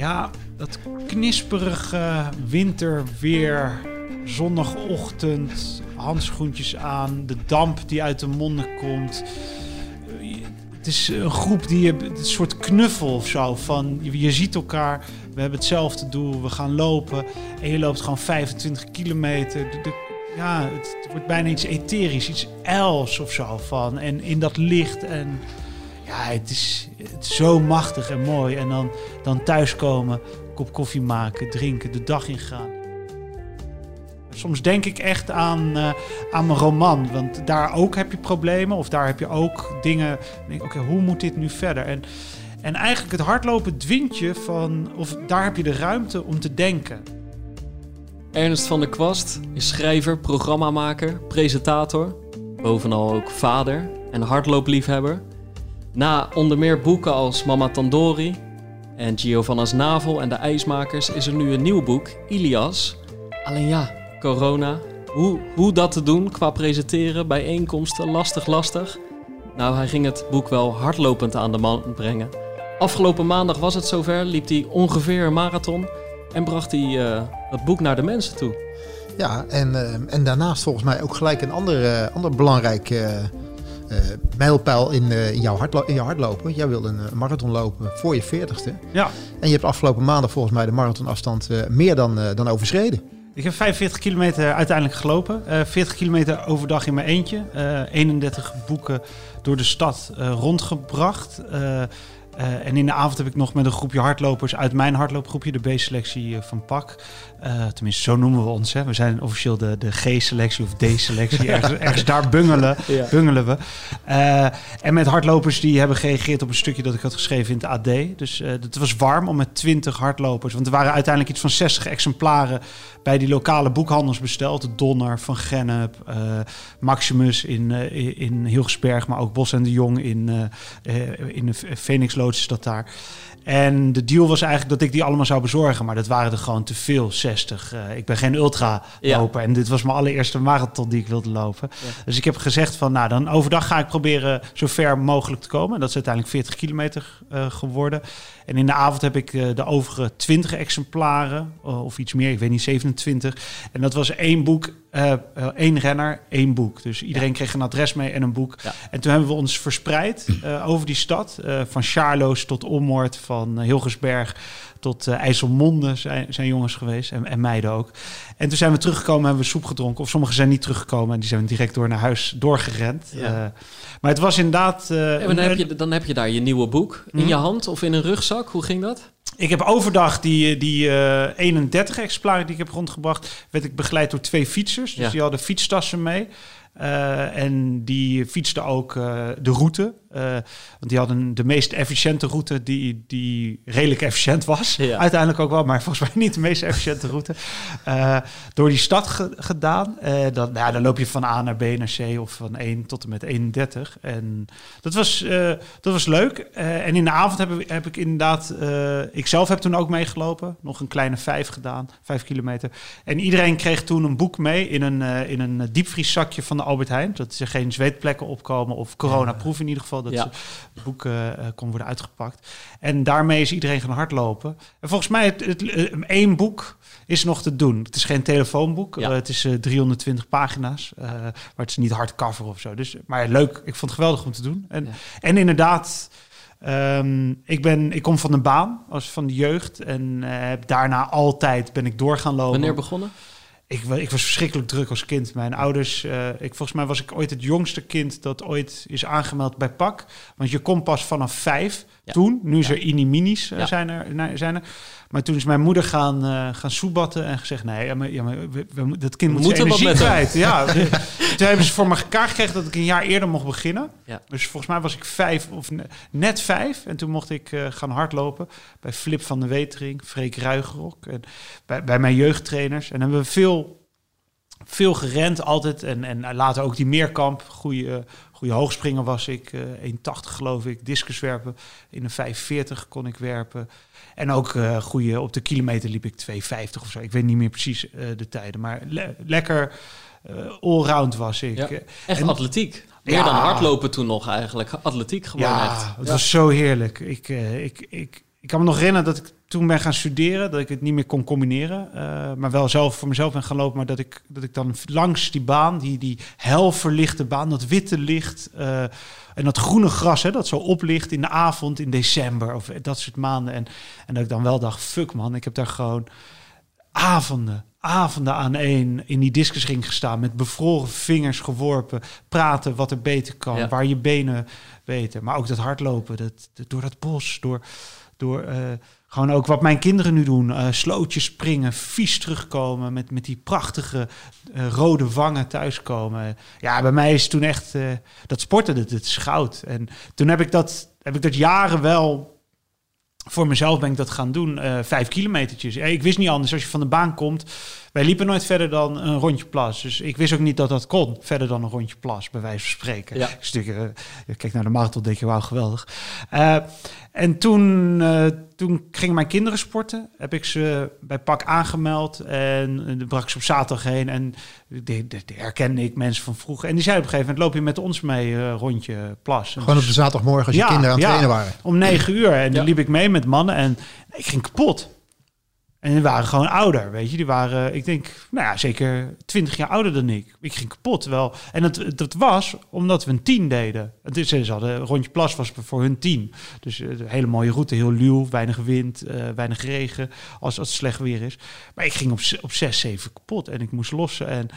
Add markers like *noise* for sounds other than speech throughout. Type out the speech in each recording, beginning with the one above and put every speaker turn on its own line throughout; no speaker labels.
ja, dat knisperige winterweer, zondagochtend, handschoentjes aan, de damp die uit de monden komt. Het is een groep die je, een soort knuffel of zo. Van, je, ziet elkaar, we hebben hetzelfde doel, we gaan lopen. En je loopt gewoon 25 kilometer. Ja, het, het wordt bijna iets etherisch, iets els of zo van. En in dat licht en ja, het is, zo machtig en mooi. En dan, dan thuiskomen, kop koffie maken, drinken, de dag ingaan. Soms denk ik echt aan, eh, aan mijn roman. Want daar ook heb je problemen. Of daar heb je ook dingen. Oké, hoe moet dit nu verder? En, en eigenlijk het hardlopen dwingt je van... Of daar heb je de ruimte om te denken.
Ernst van der Kwast is schrijver, programmamaker, presentator, bovenal ook vader en hardloopliefhebber. Na onder meer boeken als Mama Tandori en Giovanna's Navel en de IJsmakers is er nu een nieuw boek, Ilias. Alleen ja, corona. Hoe, hoe dat te doen qua presenteren, bijeenkomsten, lastig, lastig. Nou, hij ging het boek wel hardlopend aan de man brengen. Afgelopen maandag was het zover, liep hij ongeveer een marathon en bracht hij eh, het boek naar de mensen toe.
Ja, en, eh, en daarnaast volgens mij ook gelijk een ander, eh, ander belangrijk eh, mijlpaal in, eh, in, jouw hardlo- in jouw hardlopen. Jij wilde een eh, marathon lopen voor je 40ste.
Ja.
En je hebt afgelopen maandag volgens mij de marathonafstand meer dan, dan overschreden.
Ik heb 45 kilometer uiteindelijk gelopen. Eh 40 kilometer overdag in mijn eentje. Eh 31 boeken door de stad rondgebracht. En in de avond heb ik nog met een groepje hardlopers uit mijn hardloopgroepje, de B-selectie van PAK. Eh, tenminste, zo noemen we ons. Hè. We zijn officieel de, de G-selectie of D-selectie. *laughs* ergens, ergens daar bungelen, *laughs*
Ja.
bungelen we. Eh, en met hardlopers die hebben gereageerd op een stukje dat ik had geschreven in het AD. Dus eh, het was warm om met 20 hardlopers. Want er waren uiteindelijk iets van 60 exemplaren bij die lokale boekhandels besteld. De Donner van Gennep, Maximus in, in- Hilgersberg, maar ook Bos en de Jong in, in de Phoenix Loods is dat daar. En de deal was eigenlijk dat ik die allemaal zou bezorgen, maar dat waren er gewoon te veel, 60. Eh, ik ben geen ultra
Ja.
loper en dit was mijn allereerste marathon die ik wilde lopen.
Ja.
Dus ik heb gezegd van, nou dan overdag ga ik proberen zo ver mogelijk te komen. En dat is uiteindelijk 40 kilometer eh, geworden. En in de avond heb ik eh, de overige 20 exemplaren, of iets meer, ik weet niet, 27. En dat was één boek, één renner, één boek. Dus iedereen kreeg een adres mee en een boek. En toen hebben we ons verspreid over die stad. van Charloes tot Ommoord, van Hilgersberg tot eh, IJsselmonde zijn, zijn jongens geweest. En, en meiden ook. En toen zijn we teruggekomen en hebben we soep gedronken. Of sommigen zijn niet teruggekomen en die zijn direct door naar huis doorgerend.
Ja.
Eh, maar het was inderdaad... eh,
Ja, maar dan, heb je, dan heb je daar je nieuwe boek in
Mhm.
je hand of in een rugzak. Hoe ging dat?
Ik heb overdag die, die eh 31 exemplaren die ik heb rondgebracht, werd ik begeleid door twee fietsers. Dus
Ja.
die hadden fietstassen mee. Eh, en die fietsten ook eh, de route. Eh, want die hadden de meest efficiënte route die, die redelijk efficiënt was.
Ja.
Uiteindelijk ook wel, maar volgens *laughs* mij niet de meest efficiënte route. Eh, door die stad ge- gedaan. Eh, dan, nou dan loop je van A naar B naar C of van 1 tot en met 31. En dat was, eh, dat was leuk. Eh, en in de avond heb, ik- heb ik inderdaad... eh, ik zelf heb toen ook meegelopen. Nog een kleine vijf gedaan, vijf kilometer. En iedereen kreeg toen een boek mee in een, eh, in een diepvrieszakje van de Albert Heijn. Dat er geen zweetplekken opkomen of coronaproef in ieder geval. Dat
Ja.
het boek eh, kon worden uitgepakt. En daarmee is iedereen gaan hardlopen. En volgens mij, het, het, eh, één boek is nog te doen. Het is geen telefoonboek.
Ja.
Eh, het is eh, 320 pagina's. maar het is niet hardcover of zo. Dus, maar leuk. Ik vond het geweldig om te doen. En,
Ja.
en inderdaad... ehm, ik, ben, ik kom van de baan, als van de jeugd. En daarna altijd ben ik door gaan lopen.
Wanneer begonnen?
Ik, ik was verschrikkelijk druk als kind. Mijn ouders, eh, ik, volgens mij was ik ooit het jongste kind dat ooit is aangemeld bij PAK. Want je komt pas vanaf vijf
Ja.
toen. Nu is er ini-minis eh,
Ja.
zijn, er, zijn er. Maar toen is mijn moeder gaan, eh, gaan soebatten en gezegd... nee, ja, maar, ja, maar we, we- dat kind
We
moet zijn energie kwijt. Ja, *laughs* toen hebben ze voor me elkaar gekregen dat ik een jaar eerder mocht beginnen.
Ja.
Dus volgens mij was ik vijf of ne- net vijf. En toen mocht ik eh, gaan hardlopen bij Flip van de Wetering, Freek Ruigerok. En bij, bij mijn jeugdtrainers. En hebben we veel veel gerend altijd. En, en later ook die meerkamp. Goede, goede hoogspringer was ik. eh 1,80 geloof ik. Discuswerpen. In een 45 kon ik werpen. En ook eh goede, op de kilometer liep ik 2,50 of zo. Ik weet niet meer precies eh, de tijden. Maar le- lekker eh allround was ik.
Ja.
Eh,
Echt
En-
atletiek. Meer
Ja.
dan hardlopen toen nog eigenlijk. Atletiek gewoon
ja,
echt.
het was zo heerlijk. Ik, eh, ik, ik, ik kan me nog herinneren dat ik toen ben gaan studeren, dat ik het niet meer kon combineren. eh, maar wel zelf voor mezelf ben gaan lopen. Maar dat ik, dat ik dan langs die baan, die, die helverlichte baan, dat witte licht eh, en dat groene gras, hè, dat zo oplicht in de avond in december of dat soort maanden. En, en dat ik dan wel dacht, fuck man, ik heb daar gewoon avonden, avonden aan één in die discusring gestaan. Met bevroren vingers geworpen. Praten wat er beter kan.
Ja.
Waar je benen beter. Maar ook dat hardlopen. Dat, dat- door dat bos. Door, door eh, gewoon ook wat mijn kinderen nu doen. eh slootjes springen. Vies terugkomen. Met, met die prachtige eh, rode wangen thuiskomen. Ja, bij mij is toen echt... dat sporten, dat, dat is goud. En toen heb ik dat, heb ik dat jaren wel voor mezelf ben ik dat gaan doen. eh, vijf kilometertjes. Ja, ik wist niet anders. Als je van de baan komt. Wij liepen nooit verder dan een rondje plas. Dus ik wist ook niet dat dat kon. Verder dan een rondje plas, bij wijze van spreken.
Ja.
Dus ik, eh, je kijkt naar de marathon, denk je, wauw, geweldig. Eh, en toen, eh, toen gingen mijn kinderen sporten. Heb ik ze bij PAK aangemeld. En dan brak ik ze op zaterdag heen. En die, die, die herkende ik mensen van vroeger. En die zei op een gegeven moment, loop je met ons mee rondje plas. En
Gewoon op de zaterdagmorgen als je
Ja,
kinderen aan het
ja.
trainen waren.
om negen uur. En dan liep ik mee met mannen en ik ging kapot. En die waren gewoon ouder, weet je. Die waren, ik denk, nou ja, zeker twintig jaar ouder dan ik. Ik ging kapot wel. En dat, dat was omdat we een team deden. Het is, ze hadden, Rondje Plas was voor hun team. Dus eh, een hele mooie route, heel luw, weinig wind, eh, weinig regen, als, als het slecht weer is. Maar ik ging op, op zes, zeven kapot en ik moest lossen. En,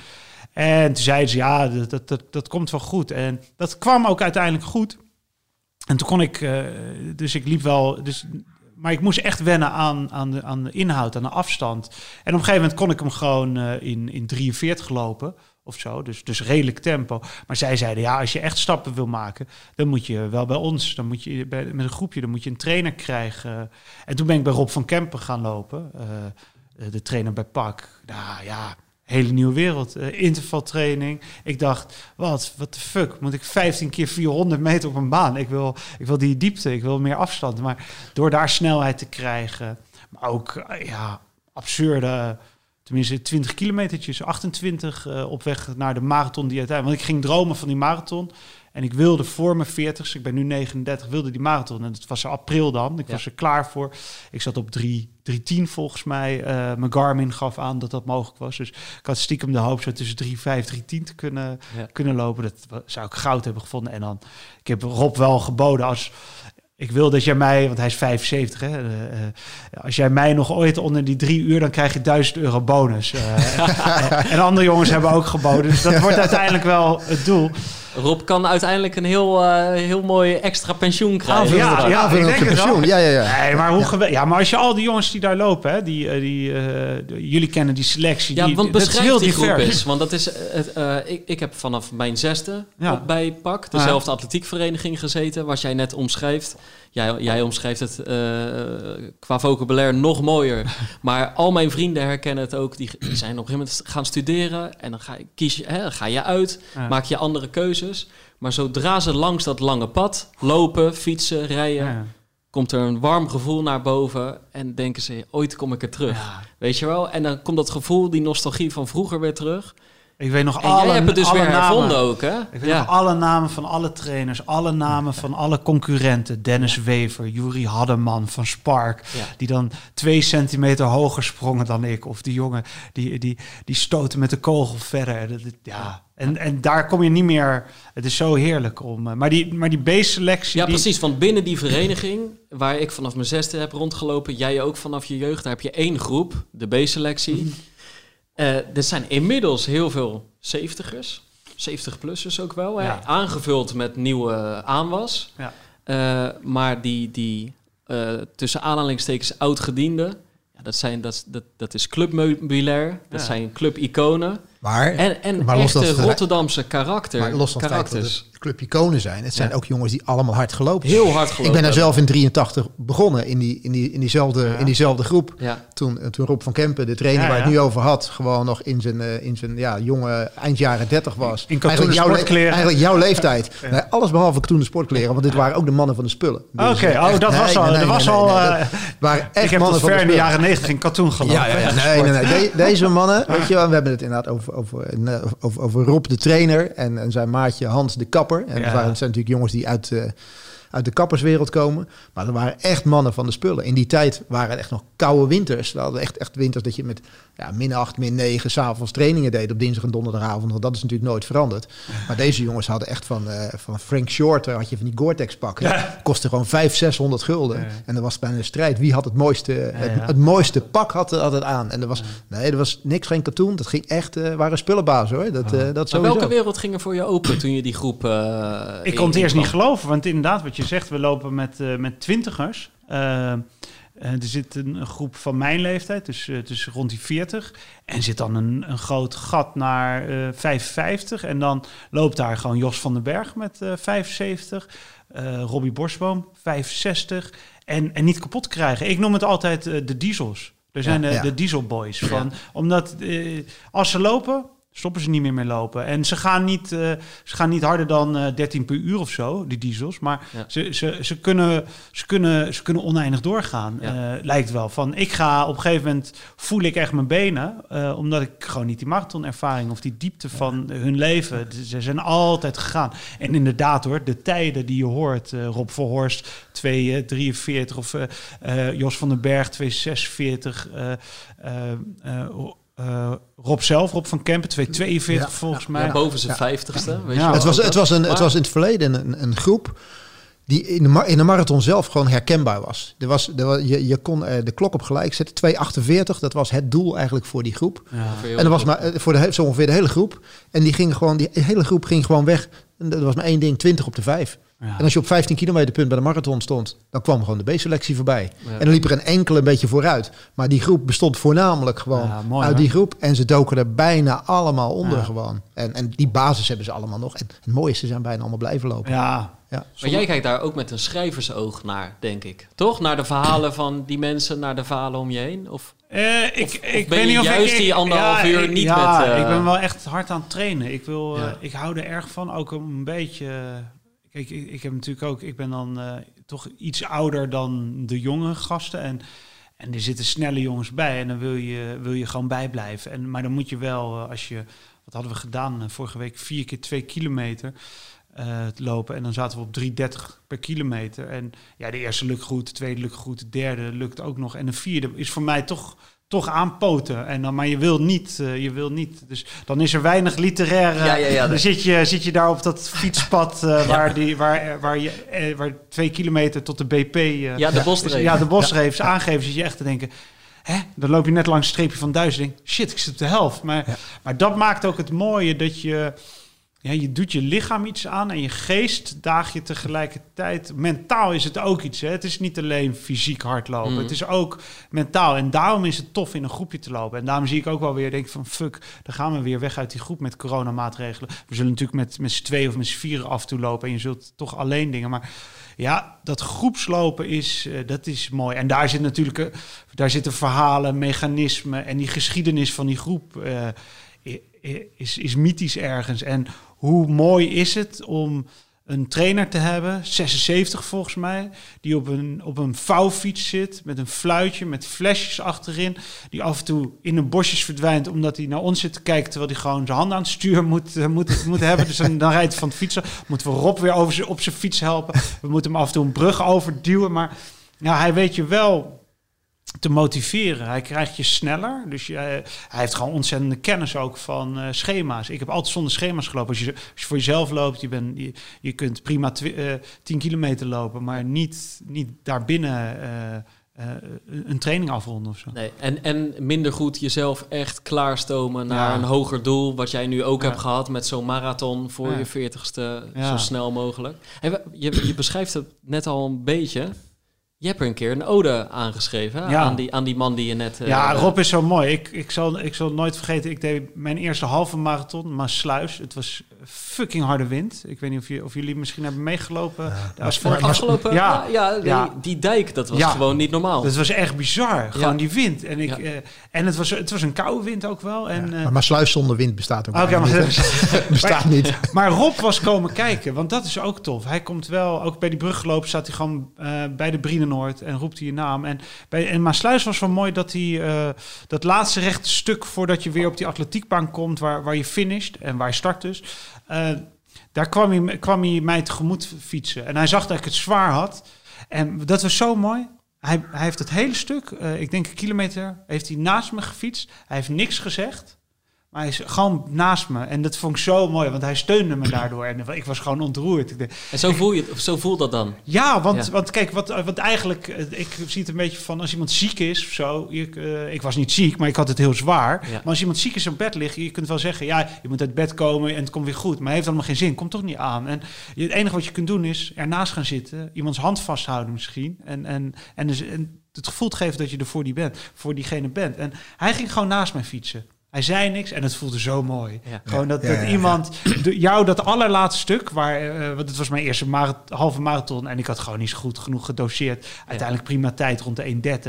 en toen zeiden ze, ja, dat, dat, dat, dat komt wel goed. En dat kwam ook uiteindelijk goed. En toen kon ik, eh, dus ik liep wel, dus, maar ik moest echt wennen aan, aan, de, aan de inhoud, aan de afstand. En op een gegeven moment kon ik hem gewoon eh, in, in 43 lopen of zo, dus, dus redelijk tempo. Maar zij zeiden, ja, als je echt stappen wil maken, dan moet je wel bij ons, dan moet je bij, met een groepje, dan moet je een trainer krijgen. En toen ben ik bij Rob van Kempen gaan lopen, eh, de trainer bij PAK. Nou ja, hele nieuwe wereld. Eh, intervaltraining. Ik dacht, wat, wat de fuck? Moet ik 15 keer 400 meter op een baan? Ik wil, ik wil die diepte, ik wil meer afstand. Maar door daar snelheid te krijgen, maar ook, eh, ja, absurde... Tenminste, 20 kilometertjes, 28 eh, op weg naar de marathon die uiteindelijk... Want ik ging dromen van die marathon. En ik wilde voor mijn 40, ik ben nu 39, wilde die marathon. En het was april dan. Ik
Ja.
was er klaar voor. Ik zat op 3, 310 volgens mij. Eh, mijn Garmin gaf aan dat dat mogelijk was. Dus ik had stiekem de hoop zo tussen 3, 5, 310 te kunnen,
Ja.
kunnen lopen. Dat zou ik goud hebben gevonden. En dan, ik heb Rob wel geboden als... Ik wil dat jij mij, want hij is 75, hè, eh, eh, als jij mij nog ooit onder die drie uur, dan krijg je 1000 euro bonus. *laughs* En andere jongens hebben ook geboden. Dus dat wordt uiteindelijk wel het doel.
Rob kan uiteindelijk een heel, eh, heel mooi extra pensioen krijgen.
Ja, ik het wel.
pensioen. Ja, ja, ja.
Nee, maar hoe gewe- ja, maar als je al die jongens die daar lopen, hè, die, eh, die, eh, de- jullie kennen die selectie.
Ja,
die,
want
dat is
beschrijf
heel
die groep
divers.
eens. Want dat is, het, ik, ik heb vanaf mijn zesde
Ja.
op bij PAK, dezelfde atletiekvereniging gezeten, wat jij net omschrijft. Jij, jij omschrijft het eh, qua vocabulaire nog mooier. *laughs* maar al mijn vrienden herkennen het ook. Die, die zijn op een gegeven moment gaan studeren en dan ga je, kies je, hè, ga je uit,
Ja.
maak je andere keuzes. Maar zodra ze langs dat lange pad lopen, fietsen, rijden,
Ja.
komt er een warm gevoel naar boven en denken ze, ooit kom ik er terug.
Ja.
Weet je wel? En dan komt dat gevoel, die nostalgie van vroeger weer terug.
Ik weet nog
En
alle,
jij hebt het dus
alle
weer
namen.
ook, hè?
Ik weet nog alle namen van alle trainers, alle namen van alle concurrenten. Dennis Wever, Juri Haddeman van Spark,
Ja.
die dan twee centimeter hoger sprongen dan ik. Of die jongen die, die, die stoten met de kogel verder. Ja. En, en daar kom je niet meer... Het is zo heerlijk om... eh, Maar die, maar die B-selectie...
Ja,
die,
precies. Want binnen die vereniging, waar ik vanaf mijn zesde heb rondgelopen, jij ook vanaf je jeugd, daar heb je één groep, de B-selectie. Er zijn inmiddels heel veel 70ers, 70-plussers ook wel, hè?
Ja.
aangevuld met nieuwe aanwas.
Ja.
Eh, maar die, die eh, tussen aanhalingstekens oud-gedienden, ja, dat, zijn, dat, is- dat, dat is clubmeubilair, dat
Ja.
zijn clubiconen.
Maar,
En, en
Maar
echte Rotterdamse karakter,
maar los van het feit dat
karakters.
Het clubiconen zijn. Het zijn
Ja.
ook jongens die allemaal hard gelopen.
Heel hard gelopen.
Ik ben daar zelf in 83 begonnen, in, die, in, die, in, diezelfde,
Ja.
in diezelfde groep.
Ja.
Toen, eh, toen Rob van Kempen, de trainer waar het nu over had, gewoon nog in zijn, eh, in zijn ja, jonge eind jaren 30 was.
In
eigenlijk, jouw eigenlijk jouw leeftijd. *laughs* Nee, alles behalve katoenen sportkleren, want dit waren ook de mannen van de spullen. Dus,
Oké, oh, dat
nee,
was al...
nee,
dat was al
nee, dat waren echt
ik heb
mannen
tot ver in de jaren negentig in katoen gelopen.
Ja. Nee, nee, nee. De- deze mannen, weet je wel, we hebben het inderdaad over, over, over, over Rob de trainer en, en zijn maatje Hans de kapper. En
Ja.
dat waren, zijn natuurlijk jongens die uit, eh, uit de kapperswereld komen. Maar er waren echt mannen van de spullen. In die tijd waren het echt nog koude winters. We hadden echt, echt winters dat je met ja, min 8, min 9 s'avonds trainingen deed op dinsdag en donderdagavond. Want dat is natuurlijk nooit veranderd. Maar deze jongens hadden echt van, eh, van Frank Shorter, had je van die Gore-Tex pakken.
Ja.
Kostte gewoon 500, 600 gulden.
Ja.
En dan was bijna een strijd. Wie had het mooiste, het, het mooiste pak had, had het aan. En er was, nee, er was niks, geen katoen. Dat ging echt, eh waren spullenbazen hoor. Dat, eh, dat
Maar
sowieso.
welke wereld ging er voor je open toen je die groep... eh,
Ik kon het eerst niet geloven, want inderdaad, wat je zegt, we lopen met, eh, met twintigers. Eh, eh, er zit een, een groep van mijn leeftijd, dus, eh, dus rond die 40. En zit dan een, een groot gat naar eh 55. En dan loopt daar gewoon Jos van den Berg met eh 75. eh Robbie Borsboom, 65. En, en niet kapot krijgen. Ik noem het altijd eh, de diesels. Er zijn
Ja,
de,
ja.
de dieselboys. Van, Omdat eh, als ze lopen, stoppen ze niet meer mee lopen. En ze gaan niet, eh, ze gaan niet harder dan eh 13 per uur of zo, die diesels. Maar
Ja.
ze, ze, ze, kunnen, ze, kunnen, ze kunnen oneindig doorgaan,
Ja.
eh, lijkt wel. Van, ik ga op een gegeven moment, voel ik echt mijn benen. omdat ik gewoon niet die marathonervaring of die diepte van hun leven. Ze zijn altijd gegaan. En inderdaad hoor, de tijden die je hoort. Rob Verhorst 2,43 of Jos van den Berg 2,46. Eh eh, eh, eh, Rob zelf, Rob van Kempen 2,42
Ja,
volgens
Ja,
mij.
boven zijn vijftigste. Weet
Ja.
je wel.
Het was, het, was een, het was in het verleden een, een groep die in de, in de marathon zelf gewoon herkenbaar was. Er was, er was je, je kon er de klok op gelijk zetten. 2,48, dat was het doel eigenlijk voor die groep.
Ja.
En dat was maar eh, voor de, zo ongeveer de hele groep. En die, ging gewoon, die hele groep ging gewoon weg. En dat was maar één ding, 20 op de 5.
Ja.
En als je op 15 kilometer punt bij de marathon stond, dan kwam gewoon de B-selectie voorbij.
Ja.
En dan liep er een enkele een beetje vooruit. Maar die groep bestond voornamelijk gewoon
Ja, mooi,
uit
hè?
die groep. En ze doken er bijna allemaal onder
Ja.
gewoon. En, en die basis hebben ze allemaal nog. En het mooie is, ze zijn bijna allemaal blijven lopen.
Ja,
Ja.
Maar jij kijkt daar ook met een schrijversoog naar, denk ik. Toch? Naar de verhalen van die mensen, naar de verhalen om je heen? Of
Eh, ik,
Of-
ik
of ben
weet
je
niet of
juist
ik,
die anderhalf
ja,
uur niet
ja,
met, eh,
ik ben wel echt hard aan het trainen. Ik wil, eh, ik hou er erg van, ook een beetje. Kijk, ik, ik heb natuurlijk ook, ik ben dan toch iets ouder dan de jonge gasten en en er zitten snelle jongens bij en dan wil je, wil je gewoon bijblijven. En, maar dan moet je wel, als je, wat hadden we gedaan vorige week, vier keer twee kilometer eh, lopen. En dan zaten we op 3,30 per kilometer. En ja, de eerste lukt goed, de tweede lukt goed, de derde lukt ook nog. En de vierde is voor mij toch, toch aanpoten. En dan, maar je wil niet, eh, je wil niet. Dus dan is er weinig literaire.
Ja, ja, ja,
dan zit je, zit je daar op dat fietspad eh, *laughs* waar, die, waar, waar, je, waar twee kilometer tot de BP.
ja, de bosdreef.
ja, de bosreefs aangeven, zit je echt te denken... Hè? Dan loop je net langs het streepje van duizend. Shit, ik zit op de helft. Maar, maar dat maakt ook het mooie dat je... Ja, je doet je lichaam iets aan en je geest daag je tegelijkertijd. Mentaal is het ook iets. Hè? Het is niet alleen fysiek hardlopen.
Mm.
Het is ook mentaal. En daarom is het tof in een groepje te lopen. En daarom zie ik ook wel weer, denk van fuck, dan gaan we weer weg uit die groep met coronamaatregelen. We zullen natuurlijk met, met z'n tweeën of met z'n vieren af en toe lopen. En je zult toch alleen dingen. Maar ja, dat groepslopen is, eh, dat is mooi. En daar zit natuurlijk, eh, daar zitten verhalen, mechanismen en die geschiedenis van die groep eh, is, is mythisch ergens. En hoe mooi is het om een trainer te hebben, 76 volgens mij, die op een, op een vouwfiets zit met een fluitje, met flesjes achterin, die af en toe in een bosjes verdwijnt omdat hij naar ons zit te kijken terwijl hij gewoon zijn handen aan het stuur moet, eh, moet, moet *laughs* hebben. Dus dan, dan rijdt hij van het fietsen, moeten we Rob weer over op zijn fiets helpen. We moeten hem af en toe een brug overduwen, maar ja, hij weet je wel te motiveren. Hij krijgt je sneller. Dus je, hij heeft gewoon ontzettende kennis ook van eh, schema's. Ik heb altijd zonder schema's gelopen. Als je, als je voor jezelf loopt, je, bent je, je kunt prima twi- eh, 10 kilometer lopen, maar niet, niet daarbinnen eh, eh, een training afronden of zo.
Nee, en, en minder goed jezelf echt klaarstomen naar
Ja.
een hoger doel. Wat jij nu ook
Ja.
hebt gehad met zo'n marathon voor
Ja.
je veertigste zo snel mogelijk. Hey, je, je beschrijft het net al een beetje. Je hebt er een keer een ode aangeschreven?
Ja.
aan, die, aan die man die je net... eh,
Ja,
eh,
Rob is zo mooi. Ik, ik, zal, ik zal nooit vergeten, ik deed mijn eerste halve marathon, Maasluis. Het was fucking harde wind. Ik weet niet of, je, of jullie misschien hebben meegelopen. Daar was
Van
voor-
afgelopen... Ja,
Ja.
ja, die,
Ja.
die dijk, dat was
Ja.
gewoon niet normaal.
Dat was echt bizar. Gewoon
Ja.
die wind. En, ik,
Ja.
eh, en het, was, het was een koude wind ook wel. En,
Ja,
eh,
maar, maar sluis zonder wind bestaat ook
Oké,
bijna
maar,
niet. *laughs* *laughs* bestaat niet.
maar Rob was komen kijken, want dat is ook tof. Hij komt wel, ook bij die brug gelopen, staat hij gewoon eh, bij de En roept hij je naam. En, bij, en Maasluis was wel mooi dat hij eh, dat laatste rechte stuk voordat je weer op die atletiekbaan komt, waar, waar je finisht en waar je start dus. eh, Daar kwam hij, kwam hij mij tegemoet fietsen. En hij zag dat ik het zwaar had. En dat was zo mooi. Hij, hij heeft het hele stuk, eh, ik denk een kilometer, heeft hij naast me gefietst. Hij heeft niks gezegd. Maar hij is gewoon naast me. En dat vond ik zo mooi, want hij steunde me *clears throat* daardoor. En ik was gewoon ontroerd.
En zo voel, je, of zo voelt dat dan?
ja, want,
Ja.
want kijk, wat, wat eigenlijk, eh, ik zie het een beetje van als iemand ziek is of zo. Ik, eh, ik was niet ziek, maar ik had het heel zwaar.
Ja.
Maar als iemand ziek is op bed ligt, je kunt wel zeggen, ja, je moet uit bed komen en het komt weer goed. Maar het heeft allemaal geen zin, komt toch niet aan. En het enige wat je kunt doen is ernaast gaan zitten, iemands hand vasthouden misschien. En, en, en, dus, en het gevoel te geven dat je er voor, die bent, voor diegene bent. En hij ging gewoon naast mij fietsen. Hij zei niks en het voelde zo mooi.
Ja.
Gewoon dat,
Ja,
dat iemand de, jou dat allerlaatste stuk, waar, eh, want het was mijn eerste mara- halve marathon en ik had gewoon niet zo goed genoeg gedoseerd. Uiteindelijk prima tijd rond de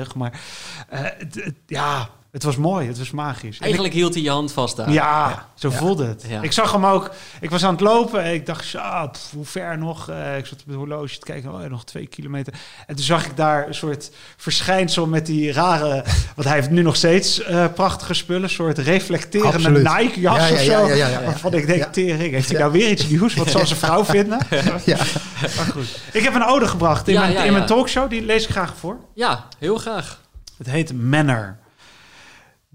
1.30, maar eh, het, het- ja, het was mooi, het was magisch. En
Eigenlijk hield hij je hand vast daar.
ik- ja, zo
Ja.
voelde het.
Ja.
Ik zag hem ook, ik was aan het lopen en ik dacht, pff, hoe ver nog? Eh, ik zat op het horloge te kijken, oh, ja, nog twee kilometer. En toen zag ik daar een soort verschijnsel met die rare, want hij heeft nu nog steeds eh, prachtige spullen, een soort reflecterende. Nike-jas
Ja, ja,
of
ja,
zo.
ja, ja, ja, ja.
Waarvan ik denk,
Ja.
tering, heeft hij nou weer iets nieuws? Wat zal zijn vrouw vinden?
Ja.
Maar goed. Ik heb een ode gebracht in,
Ja,
mijn,
ja,
in mijn
ja.
talkshow, die lees ik graag voor.
Ja, heel graag.
Het heet Manner.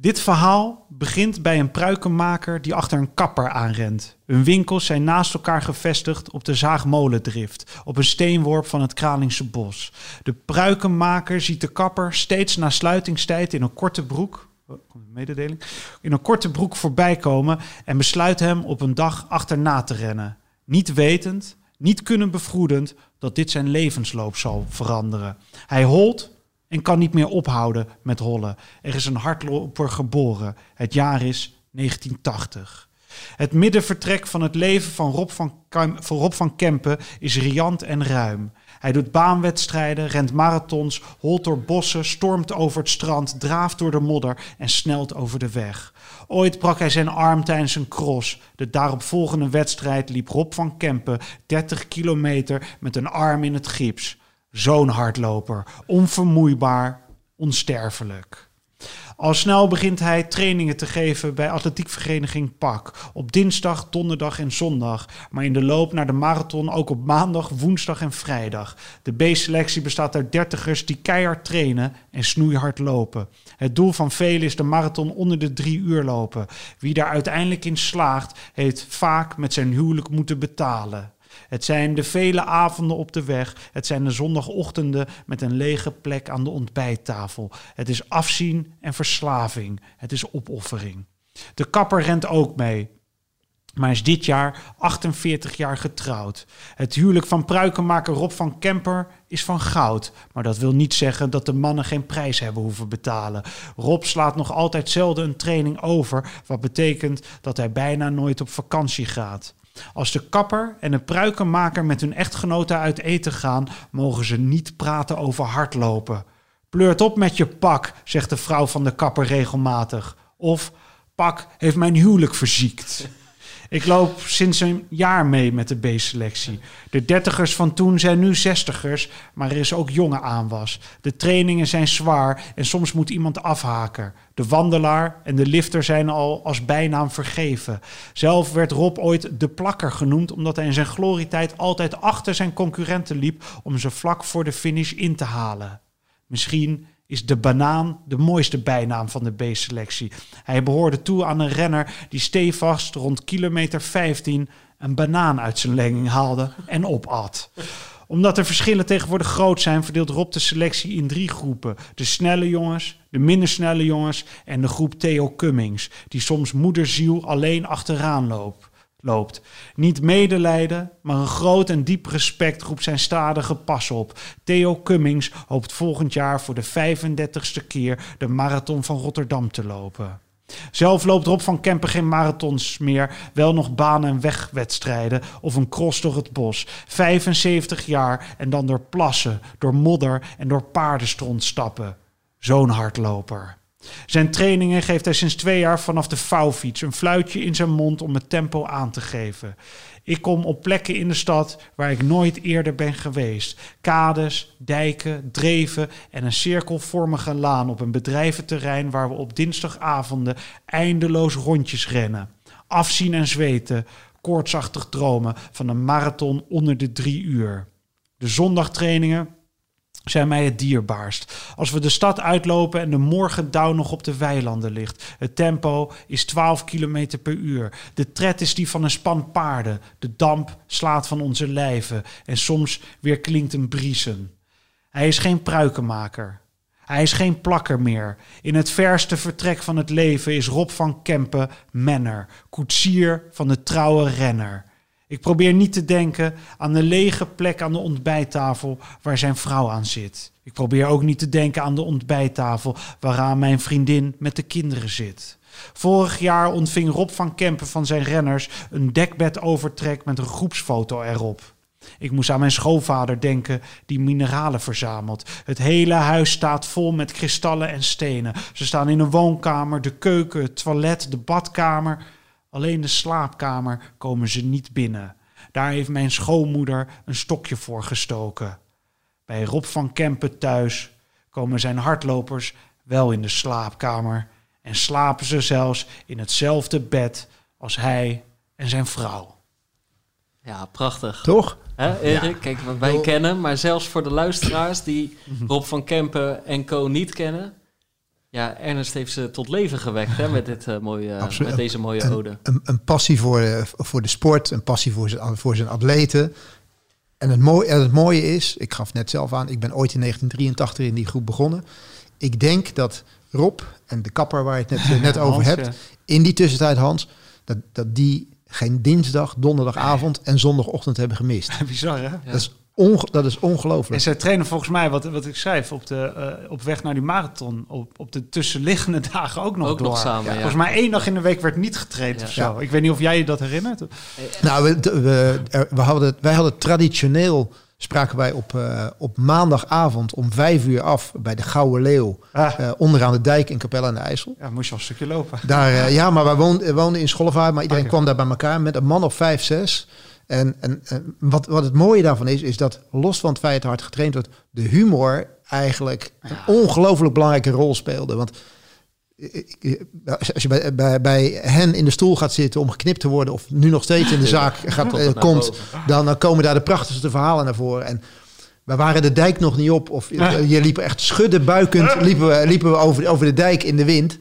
Dit verhaal begint bij een pruikenmaker die achter een kapper aanrent. Hun winkels zijn naast elkaar gevestigd op de Zaagmolendrift, op een steenworp van het Kralingse bos. De pruikenmaker ziet de kapper steeds na sluitingstijd in een korte broek, oh, mededeling, in een korte broek voorbij komen en besluit hem op een dag achterna te rennen. Niet wetend, niet kunnen bevroedend dat dit zijn levensloop zal veranderen. Hij holt en kan niet meer ophouden met hollen. Er is een hardloper geboren. Het jaar is 1980. Het middenvertrek van het leven van Rob van, van Rob van Kempen is riant en ruim. Hij doet baanwedstrijden, rent marathons, holt door bossen, stormt over het strand, draaft door de modder en snelt over de weg. Ooit brak hij zijn arm tijdens een cross. De daaropvolgende wedstrijd liep Rob van Kempen 30 kilometer met een arm in het gips. Zo'n hardloper, onvermoeibaar, onsterfelijk. Al snel begint hij trainingen te geven bij atletiekvereniging PAK. Op dinsdag, donderdag en zondag. Maar in de loop naar de marathon ook op maandag, woensdag en vrijdag. De B-selectie bestaat uit dertigers die keihard trainen en snoeihard lopen. Het doel van velen is de marathon onder de drie uur lopen. Wie daar uiteindelijk in slaagt, heeft vaak met zijn huwelijk moeten betalen. Het zijn de vele avonden op de weg. Het zijn de zondagochtenden met een lege plek aan de ontbijttafel. Het is afzien en verslaving. Het is opoffering. De kapper rent ook mee. Maar is dit jaar 48 jaar getrouwd. Het huwelijk van pruikenmaker Rob van Kemper is van goud. Maar dat wil niet zeggen dat de mannen geen prijs hebben hoeven betalen. Rob slaat nog altijd zelden een training over. Wat betekent dat hij bijna nooit op vakantie gaat. Als de kapper en de pruikenmaker met hun echtgenoten uit eten gaan, mogen ze niet praten over hardlopen. Pleurt op met je pak, zegt de vrouw van de kapper regelmatig. Of pak heeft mijn huwelijk verziekt. Ik loop sinds een jaar mee met de B-selectie. De dertigers van toen zijn nu zestigers, maar er is ook jonge aanwas. De trainingen zijn zwaar en soms moet iemand afhaken. De wandelaar en de lifter zijn al als bijnaam vergeven. Zelf werd Rob ooit de plakker genoemd omdat hij in zijn glorietijd altijd achter zijn concurrenten liep om ze vlak voor de finish in te halen. Misschien is de banaan de mooiste bijnaam van de B-selectie. Hij behoorde toe aan een renner die stevast rond kilometer 15 een banaan uit zijn legging haalde en opat. Omdat de verschillen tegenwoordig groot zijn, verdeelt Rob de selectie in drie groepen. De snelle jongens, de minder snelle jongens en de groep Theo Cummings, die soms moederziel alleen achteraan loopt loopt. Niet medelijden, maar een groot en diep respect roept zijn stadige pas op. Theo Cummings hoopt volgend jaar voor de 35ste keer de marathon van Rotterdam te lopen. Zelf loopt Rob van Kempen geen marathons meer, wel nog banen- en wegwedstrijden of een cross door het bos. 75 jaar en dan door plassen, door modder en door paardenstront stappen. Zo'n hardloper. Zijn trainingen geeft hij sinds twee jaar vanaf de vouwfiets, een fluitje in zijn mond om het tempo aan te geven. Ik kom op plekken in de stad waar ik nooit eerder ben geweest. Kades, dijken, dreven en een cirkelvormige laan op een bedrijventerrein waar we op dinsdagavonden eindeloos rondjes rennen. Afzien en zweten, koortsachtig dromen van een marathon onder de drie uur. De zondagtrainingen zijn mij het dierbaarst. Als we de stad uitlopen en de morgendauw nog op de weilanden ligt. Het tempo is 12 km per uur. De tred is die van een span paarden. De damp slaat van onze lijven en soms weer klinkt een briesen. Hij is geen pruikenmaker. Hij is geen plakker meer. In het verste vertrek van het leven is Rob van Kempen menner, koetsier van de trouwe renner. Ik probeer niet te denken aan de lege plek aan de ontbijttafel waar zijn vrouw aan zit. Ik probeer ook niet te denken aan de ontbijttafel waaraan mijn vriendin met de kinderen zit. Vorig jaar ontving Rob van Kempen van zijn renners een dekbedovertrek met een groepsfoto erop. Ik moest aan mijn schoonvader denken die mineralen verzamelt. Het hele huis staat vol met kristallen en stenen. Ze staan in een woonkamer, de keuken, het toilet, de badkamer. Alleen de slaapkamer komen ze niet binnen. Daar heeft mijn schoonmoeder een stokje voor gestoken. Bij Rob van Kempen thuis komen zijn hardlopers wel in de slaapkamer en slapen ze zelfs in hetzelfde bed als hij en zijn vrouw.
Ja, prachtig.
Toch?
Hè, Erik? Kijk, wat wij kennen, maar zelfs voor de luisteraars die Rob van Kempen en Co. niet kennen. Ja, Ernest heeft ze tot leven gewekt hè, met, dit, eh, mooie,
Absoluut.
met deze mooie ode.
een, een passie voor, eh, voor de sport, een passie voor zijn, voor zijn atleten. En het, mooie, en het mooie is, ik gaf net zelf aan, ik ben ooit in 1983 in die groep begonnen. Ik denk dat Rob en de kapper waar je het net, eh, net *laughs* over
Hans,
hebt,
ja.
in die tussentijd Hans, dat, dat die geen dinsdag, donderdagavond en zondagochtend hebben gemist. *laughs*
Bizar, hè?
Dat is, onge, dat is
En
ongelooflijk.
zij trainen volgens mij, wat, wat ik schrijf, op, de, eh, op weg naar die marathon, op, op de tussenliggende *laughs* dagen ook nog
Ook
door.
nog samen, ja.
Volgens mij één dag in de week werd niet getraind
Ja.
of zo.
Ja.
Ik weet niet of jij je dat herinnert.
Nou, we, we, er- we hadden, wij hadden traditioneel, spraken wij op, eh, op maandagavond om vijf uur af bij de Gouden Leeuw,
Ah,
eh, onderaan de dijk in Capelle aan de IJssel.
ja, moest je al een stukje lopen.
Daar, ja, maar wij woonden, woonden in Schollevaart, maar iedereen
Oké.
kwam daar bij elkaar met een man of vijf, zes. En, en, en wat, wat het mooie daarvan is, is dat los van het feit dat hard getraind wordt, de humor eigenlijk een ongelooflijk belangrijke rol speelde. Want als je bij, bij, bij hen in de stoel gaat zitten om geknipt te worden, of nu nog steeds in de zaak gaat,
Komt
eh, komt,
boven.
dan, dan komen daar de prachtigste verhalen naar voren. En we waren de dijk nog niet op. Of je liep echt schudden, buikend, liepen we, liepen we over, over de dijk in de wind.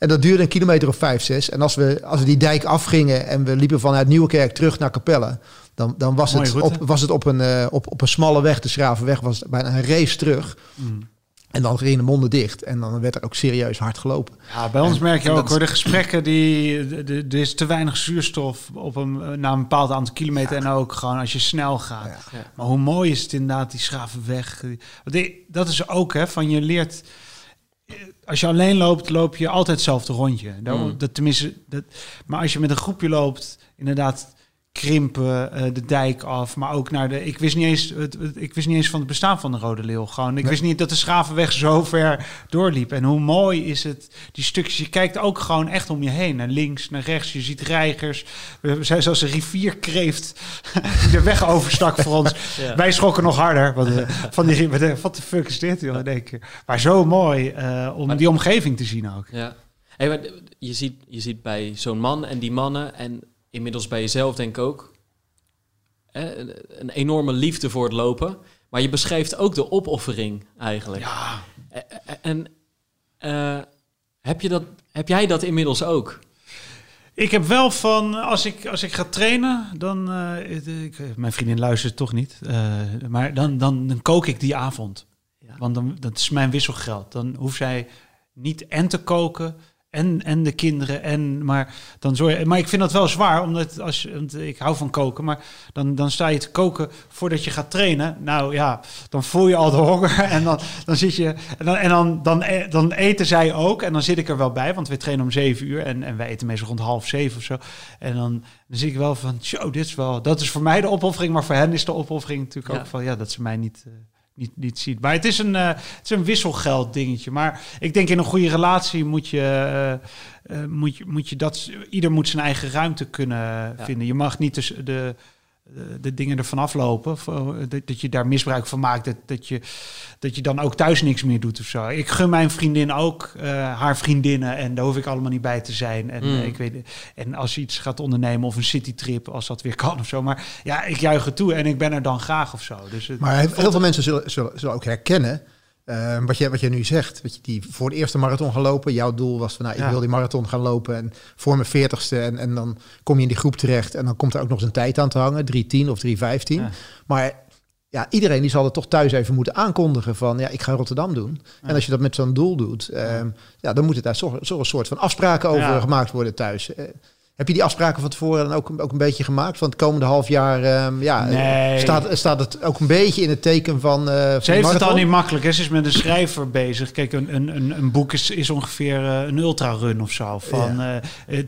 En dat duurde een kilometer of vijf, zes. En als we, als we die dijk afgingen en we liepen vanuit Nieuwekerk terug naar Capelle... dan, dan was, het op, was het op een, eh, op, op een smalle weg, de Schravenweg, was het bijna een race terug.
Mm.
En dan gingen de monden dicht. En dan werd er ook serieus hard gelopen.
Ja, bij ons
En-
merk je ook hoor, de gesprekken die, de- de- er is te weinig zuurstof op een, na een bepaald aantal kilometer en ook gewoon als je snel gaat.
Ja.
Ja.
Maar hoe mooi is het inderdaad, die Schravenweg. Want die- Dat is ook, hè, van je leert... Als je alleen loopt, loop je altijd hetzelfde rondje. Dat,
Mm.
dat, tenminste, dat, maar als je met een groepje loopt, inderdaad krimpen, eh, de dijk af, maar ook naar de. Ik wist niet eens, het, het- ik wist niet eens van het bestaan van de Rode Leeuw. Gewoon, ik
Nee.
wist niet dat de Schavenweg zo ver doorliep. En hoe mooi is het, die stukjes. Je kijkt ook gewoon echt om je heen, naar links, naar rechts. Je ziet reigers. We zijn zoals een rivierkreeft die de weg overstak voor ons. *laughs*
Ja.
Wij schrokken nog harder. Want, eh, van die, wat de- fuck is dit, joh? in één keer. Maar zo mooi eh, om
Maar-
die omgeving te zien ook.
Ja. Hey, je, ziet, je ziet bij zo'n man en die mannen, en inmiddels bij jezelf denk ik ook, hè, een, enorme liefde voor het lopen. Maar je beschrijft ook de opoffering eigenlijk.
Ja,
Eh, eh, En eh, heb, je dat, heb jij dat inmiddels ook?
Ik heb wel van, als ik, als ik ga trainen, dan... ik, mijn vriendin luistert toch niet. eh, maar dan, dan, dan kook ik die avond.
Ja.
Want dan, dat is mijn wisselgeld. Dan hoeft zij niet en te koken en, en de kinderen. En, maar, dan zorg, maar ik vind dat wel zwaar, omdat als je, want ik hou van koken. Maar dan, dan sta je te koken voordat je gaat trainen. Nou ja, dan voel je al de honger. *laughs* En dan, dan zit je. En, dan, en dan, dan, e- dan eten zij ook. En dan zit ik er wel bij, want we trainen om zeven uur. En, en wij eten meestal rond half zeven of zo. En dan, dan zie ik wel van, show, dit is wel. Dat is voor mij de opoffering. Maar voor hen is de opoffering natuurlijk
Ja.
ook van, ja, dat ze mij niet. eh, niet, niet ziet. Maar het is, een, eh, het is een wisselgeld dingetje. Maar ik denk in een goede relatie moet je, eh, eh, moet je, moet je dat... Ieder moet zijn eigen ruimte kunnen vinden. Je mag niet dus de, de dingen ervan aflopen. Of, eh, Dat, dat je daar misbruik van maakt. Dat, dat, je, dat je dan ook thuis niks meer doet of zo. Ik gun mijn vriendin ook eh, haar vriendinnen. En daar hoef ik allemaal niet bij te zijn. En,
Mm.
eh, ik weet, en als je iets gaat ondernemen of een citytrip, als dat weer kan of zo. Maar ja, ik juich het toe en ik ben er dan graag of zo. Dus het,
Maar heel heel veel mensen zullen, zullen, zullen ook herkennen eh, wat, je, wat je nu zegt. Wat je die voor de eerste marathon gaan lopen. Jouw doel was van nou, ik
Ja.
wil die marathon gaan lopen. En voor mijn veertigste. En, en dan kom je in die groep terecht. En dan komt er ook nog eens een tijd aan te hangen. 3.10 of 3.15.
Ja.
Maar ja, iedereen die zal het toch thuis even moeten aankondigen van ja, ik ga Rotterdam doen. En als je dat met zo'n doel doet, ehm, ja, dan moeten daar zo, zo een soort van afspraken over gemaakt worden thuis. Heb je die afspraken van tevoren dan ook, ook een beetje gemaakt? Van het komende half jaar ehm, ja, eh,
Nee.
staat, staat het ook een beetje in het teken van. eh, van
Ze heeft het al niet makkelijk. Hè? Ze is met een schrijver bezig. Kijk, een, een, een, een boek is, is ongeveer eh, een ultrarun of zo. Van,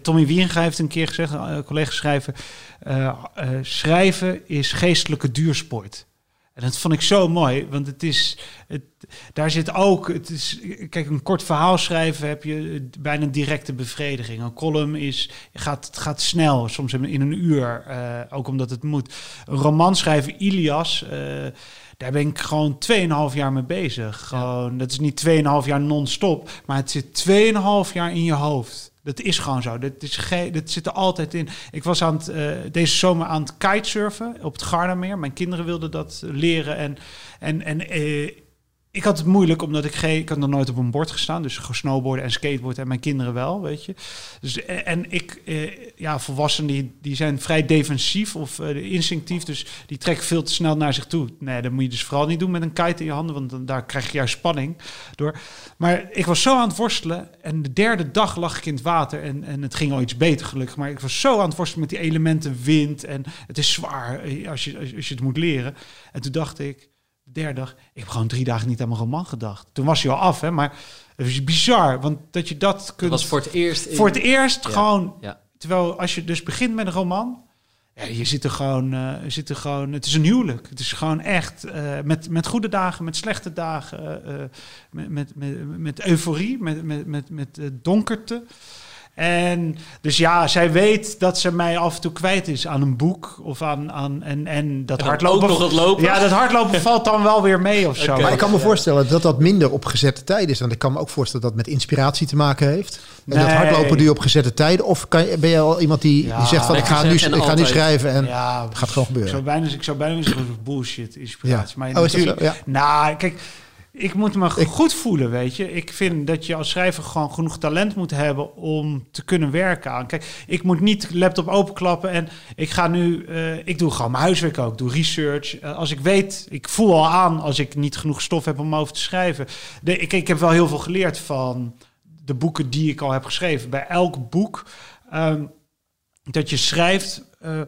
Tommy Wieringa heeft een keer gezegd, een collega schrijver... schrijven is geestelijke duursport. En dat vond ik zo mooi, want het is, het, daar zit ook, het is, kijk, een kort verhaal schrijven heb je bijna een directe bevrediging. Een column is, gaat, het gaat snel, soms in een uur, eh, ook omdat het moet. Een roman schrijven, Ilias, eh, daar ben ik gewoon 2,5 jaar mee bezig. Gewoon, Dat is niet 2,5 jaar non-stop, maar het zit 2,5 jaar in je hoofd. Dat is gewoon zo. Dat, is dat zit er altijd in. Ik was aan het, eh, deze zomer aan het kitesurfen op het Gardameer. Mijn kinderen wilden dat leren. En, en, en eh, ik had het moeilijk, omdat ik geen... Ik had nog nooit op een bord gestaan. Dus snowboarden en skateboarden en mijn kinderen wel, weet je. Dus, eh, en ik, eh, ja, volwassenen die, die zijn vrij defensief of eh, instinctief. Dus die trekken veel te snel naar zich toe. Nee, dat moet je dus vooral niet doen met een kite in je handen. Want dan, daar krijg je juist spanning door. Maar ik was zo aan het worstelen. En de derde dag lag ik in het water. En, en het ging al iets beter gelukkig. Maar ik was zo aan het worstelen met die elementen wind. En het is zwaar eh, als je, als, je het moet leren. En toen dacht ik, derde dag, ik heb gewoon drie dagen niet aan mijn roman gedacht. Toen was hij al af, hè. Maar het is bizar, want dat je dat
Dat
kunt...
was voor het eerst. in-
voor het eerst
Ja,
gewoon...
ja.
Terwijl als je dus begint met een roman... Ja, je zit er gewoon, je zit er gewoon. Het is een huwelijk. Het is gewoon echt eh, met, met goede dagen, met slechte dagen, eh, met, met, met, met euforie, met, met, met, met donkerte. En dus ja, zij weet dat ze mij af en toe kwijt is aan een boek of aan, aan en, en dat
En
hardlopen.
ook nog het lopen?
Ja, dat hardlopen *laughs* valt dan wel weer mee of zo.
Maar ik kan me voorstellen dat dat minder op gezette tijd is. Want ik kan me ook voorstellen dat het met inspiratie te maken heeft. En dat hardlopen doe je op gezette tijden. Of kan ben je al iemand die,
Ja.
die zegt van ik ga, nu,
en
ik ga nu schrijven en
ja,
het gaat gewoon
Ik
gebeuren.
zou bijna, ik zou bijna zeggen dat bullshit inspiratie.
Ja.
Maar
Oh, is dat
natuurlijk,
zo? Ja.
Nou, kijk, ik moet me
Ik-
goed voelen, weet je. Ik vind dat je als schrijver gewoon genoeg talent moet hebben om te kunnen werken aan. Kijk, ik moet niet laptop openklappen en ik ga nu, eh, ik doe gewoon mijn huiswerk ook, doe research. Eh, als ik weet, ik voel al aan als ik niet genoeg stof heb om over te schrijven. De, ik, ik heb wel heel veel geleerd van de boeken die ik al heb geschreven. Bij elk boek ehm, dat je schrijft. eh,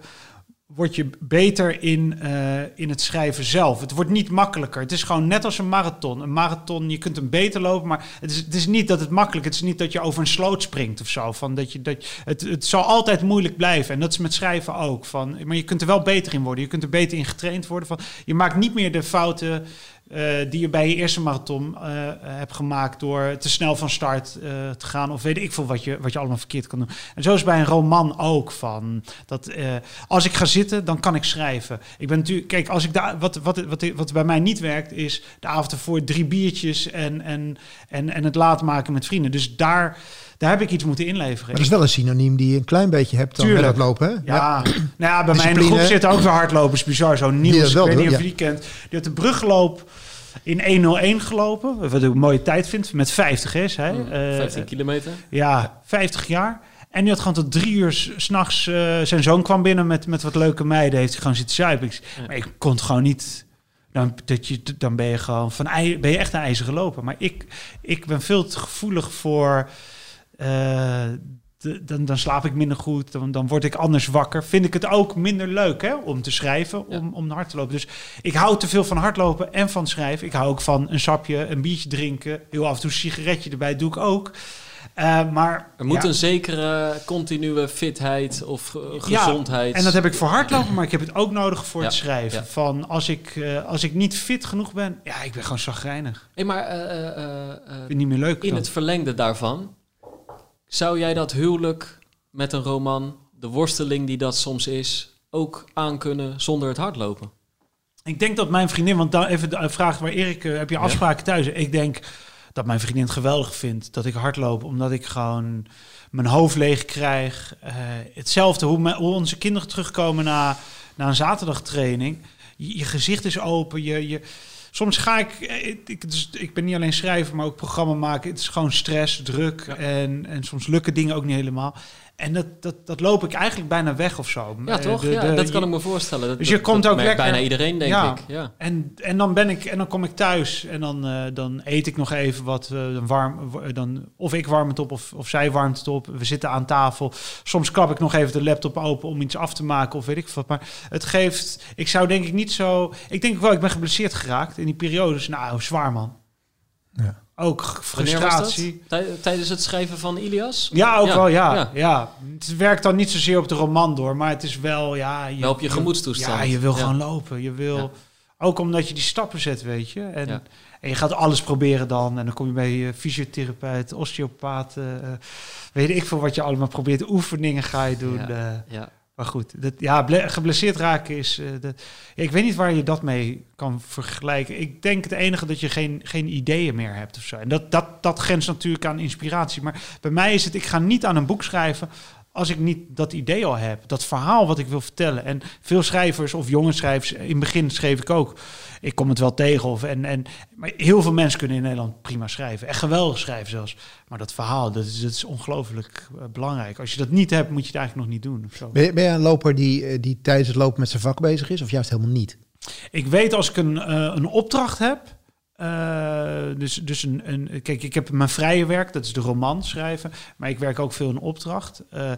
word je beter in, eh, in het schrijven zelf. Het wordt niet makkelijker. Het is gewoon net als een marathon. Een marathon, je kunt hem beter lopen, maar het is, het is niet dat het makkelijk Het is niet dat je over een sloot springt of zo. Van dat je, dat, het, het zal altijd moeilijk blijven. En dat is met schrijven ook. Van, maar je kunt er wel beter in worden. Je kunt er beter in getraind worden. Van, je maakt niet meer de fouten die je bij je eerste marathon eh, hebt gemaakt door te snel van start eh, te gaan. Of weet ik veel wat je, wat je allemaal verkeerd kan doen. En zo is bij een roman ook van dat eh, als ik ga zitten, dan kan ik schrijven. Ik ben natuurlijk, kijk, als ik daar wat, wat, wat, wat bij mij niet werkt, is de avond ervoor drie biertjes en, en, en, en het laat maken met vrienden. Dus daar, daar heb ik iets moeten inleveren.
Maar dat is wel een synoniem die je een klein beetje hebt dan met
Tuurlijk.
lopen. Hè?
Ja, nou ja, bij mij in de groep zitten ook weer hardlopers. Bizar, Niels,
dat
ik weet niet of je die kent. Die de brugloop in 101 gelopen. Wat ik een mooie tijd vind, met 50 is hij.
Mm,
Eh,
15 kilometer.
ja, 50 jaar. En die had gewoon tot drie uur s- s'nachts... eh zijn zoon kwam binnen met, met wat leuke meiden. Heeft hij gewoon zitten zuipen. Ik-
Ja.
Maar ik kon het gewoon niet... Dan, dat je, dan ben je gewoon van ben je echt een ijzeren loper. Maar ik, ik ben veel te gevoelig voor... eh, dan, dan slaap ik minder goed, dan, dan word ik anders wakker. Vind ik het ook minder leuk hè, om te schrijven,
Ja.
om, om hard te lopen. Dus ik hou te veel van hardlopen en van schrijven. Ik hou ook van een sapje, een biertje drinken. Heel af en toe een sigaretje erbij doe ik ook. Eh, maar
Er moet
ja,
een zekere continue fitheid of eh,
Ja,
gezondheid.
En dat heb ik voor hardlopen, *clears throat* maar ik heb het ook nodig voor
Ja,
het schrijven.
ja.
Van als ik, eh, als ik niet fit genoeg ben, ja, ik ben gewoon zagrijnig.
Hey, maar
Ik vind niet meer leuk.
in
dan.
het verlengde daarvan, zou jij dat huwelijk met een roman, de worsteling die dat soms is, ook aankunnen zonder het hardlopen?
Ik denk dat mijn vriendin, want dan even de vraag waar Erik, eh, heb je afspraken thuis? Ik denk dat mijn vriendin het geweldig vindt dat ik hardloop, omdat ik gewoon mijn hoofd leeg krijg. Eh, hetzelfde hoe, mijn- hoe onze kinderen terugkomen na, na een zaterdagtraining. Je, je gezicht is open, je... je Soms ga ik, eh, ik, dus ik ben niet alleen schrijver, maar ook programma maken. Het is gewoon stress, druk en, en soms lukken dingen ook niet helemaal. En dat, dat, dat loop ik eigenlijk bijna weg of zo.
Ja,
Eh,
toch?
de-
ja, dat kan
je-
ik me voorstellen. Dat,
Dus je
dat-
komt
dat
ook lekker-
bijna iedereen, denk
Ja.
ik. Ja.
En, en dan ben ik en dan kom ik thuis en dan, eh, dan eet ik nog even wat eh, dan warm. Dan, of ik warm het op of, of zij warmt het op. We zitten aan tafel. Soms klap ik nog even de laptop open om iets af te maken of weet ik wat. Maar het geeft. Ik zou denk ik niet zo. Ik denk wel, ik ben geblesseerd geraakt in die periodes. Nou, zwaar man.
Ja.
Ook frustratie.
Tij- Tijdens het schrijven van Ilias?
Ja, ook
Ja,
wel, ja,
ja.
ja. Het werkt dan niet zozeer op de roman door, maar het is wel, ja... Je,
Wel op je gemoedstoestand.
Ja, je wil
Ja.
gewoon lopen. Je wil,
Ja.
Ook omdat je die stappen zet, weet je. En,
Ja.
en je gaat alles proberen dan. En dan kom je bij je fysiotherapeut, osteopaat. eh, eh, weet ik veel wat je allemaal probeert. Oefeningen ga je doen.
Ja.
eh.
Ja.
Maar goed, dat, ja, ble- geblesseerd raken is... eh, ik weet niet waar je dat mee kan vergelijken. Ik denk het enige dat je geen, geen ideeën meer hebt of zo. En dat, dat, dat grenst natuurlijk aan inspiratie. Maar bij mij is het, ik ga niet aan een boek schrijven als ik niet dat idee al heb. Dat verhaal wat ik wil vertellen. En veel schrijvers of jonge schrijvers, in het begin schreef ik ook. Ik kom het wel tegen. Of, en, en, maar heel veel mensen kunnen in Nederland prima schrijven. Echt geweldig schrijven zelfs. Maar dat verhaal, dat is, dat is ongelooflijk eh, belangrijk. Als je dat niet hebt, moet je het eigenlijk nog niet doen. Of zo.
Ben je, ben je een loper die, eh, die tijdens het lopen met zijn vak bezig is, of juist helemaal niet?
Ik weet als ik een, eh, een opdracht heb. Eh, dus, dus een, een. Kijk, ik heb mijn vrije werk, dat is de roman schrijven. Maar ik werk ook veel in opdracht. Eh,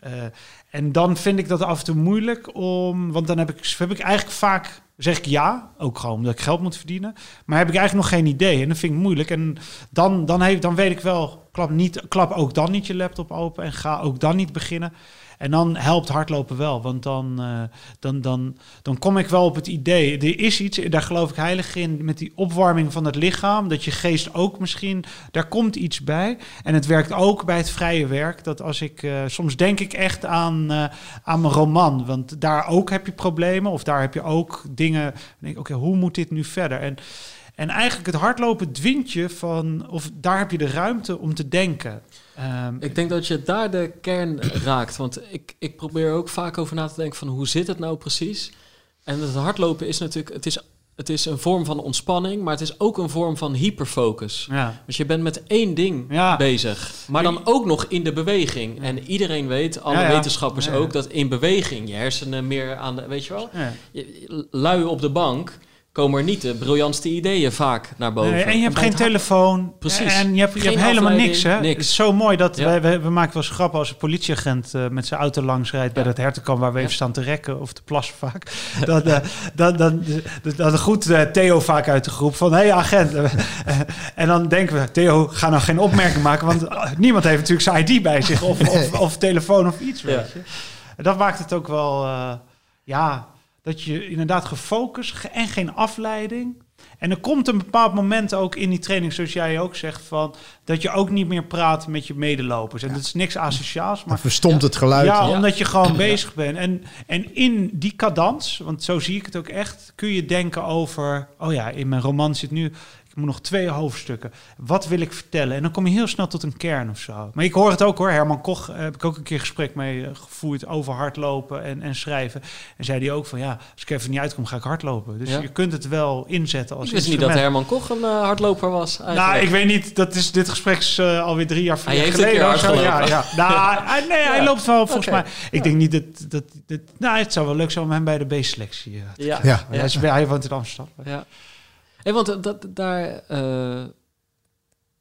eh, en dan vind ik dat af en toe moeilijk om. Want dan heb ik, heb ik eigenlijk vaak. Zeg ik ja, ook gewoon omdat ik geld moet verdienen. Maar heb ik eigenlijk nog geen idee. En dat vind ik moeilijk. En dan, dan, heeft, dan weet ik wel, klap, niet, klap ook dan niet je laptop open. En ga ook dan niet beginnen. En dan helpt hardlopen wel. Want dan, eh, dan, dan, dan kom ik wel op het idee. Er is iets, daar geloof ik heilig in, met die opwarming van het lichaam. Dat je geest ook misschien, daar komt iets bij. En het werkt ook bij het vrije werk. Dat als ik, eh, soms denk ik echt aan, eh, aan mijn roman. Want daar ook heb je problemen. Of daar heb je ook dingen. Denk oké, hoe moet dit nu verder? En, en eigenlijk het hardlopen dwingt je van, of daar heb je de ruimte om te denken. Ehm,
Ik denk dat je daar de kern *clears throat* raakt. Want ik, ik probeer ook vaak over na te denken van hoe zit het nou precies? En het hardlopen is natuurlijk, het is, het is een vorm van ontspanning, maar het is ook een vorm van hyperfocus.
ja.
Dus je bent met één ding
Ja.
bezig, maar dan ook nog in de beweging. En iedereen weet, alle
Ja,
wetenschappers ook, dat in beweging je hersenen meer aan de, weet je wel, lui op de bank komen er niet de briljantste ideeën vaak naar boven.
Nee, en je hebt geen telefoon.
Precies.
En je hebt, je
Geen
hebt helemaal niks, hè?
niks.
Het is zo mooi dat
Ja.
wij, we, we maken wel eens grappen als een politieagent eh, met zijn auto langs rijdt bij dat hertenkamp waar we
Ja.
even staan te rekken of te plassen vaak. *laughs* Dan, eh, dan, dan, dan, dan groet eh, Theo vaak uit de groep van, hé hey, agent. Eh, *laughs* eh, en dan denken we, Theo, ga nou geen opmerking maken, want eh, niemand heeft natuurlijk zijn ID bij zich of, of, *laughs* of telefoon of iets, weet je. En dat maakt het ook wel, eh, ja, dat je inderdaad gefocust ge- en geen afleiding. En er komt een bepaald moment ook in die training, zoals jij ook zegt, van dat je ook niet meer praat met je medelopers. En dat is niks asociaals, maar
verstomt het geluid.
ja,
Ja.
omdat je gewoon bezig bent. En, en in die cadans, want zo zie ik het ook echt, kun je denken over, oh ja, in mijn roman zit nu, ik moet nog twee hoofdstukken. Wat wil ik vertellen? En dan kom je heel snel tot een kern of zo. Maar ik hoor het ook hoor. Herman Koch eh, heb ik ook een keer gesprek mee eh, gevoerd over hardlopen en, en schrijven. En zei hij ook van, ja, als ik even niet uitkom, ga ik hardlopen. Dus
Ja.
je kunt het wel inzetten als
Ik wist niet dat. Herman Koch een eh, hardloper was. Eigenlijk.
Nou, ik weet niet. Dat is, dit gesprek is alweer drie jaar
Hij heeft een
geleden.
keer
zo.
hard
Ja, ja. Nou, *laughs* nee, hij loopt wel volgens mij. Ik denk niet dat, dat, dat... Nou, het zou wel leuk zijn om hem bij de B-selectie te
Ja.
Ja.
Hij, is, hij woont in Amsterdam.
Ja. Hey, want dat, daar eh,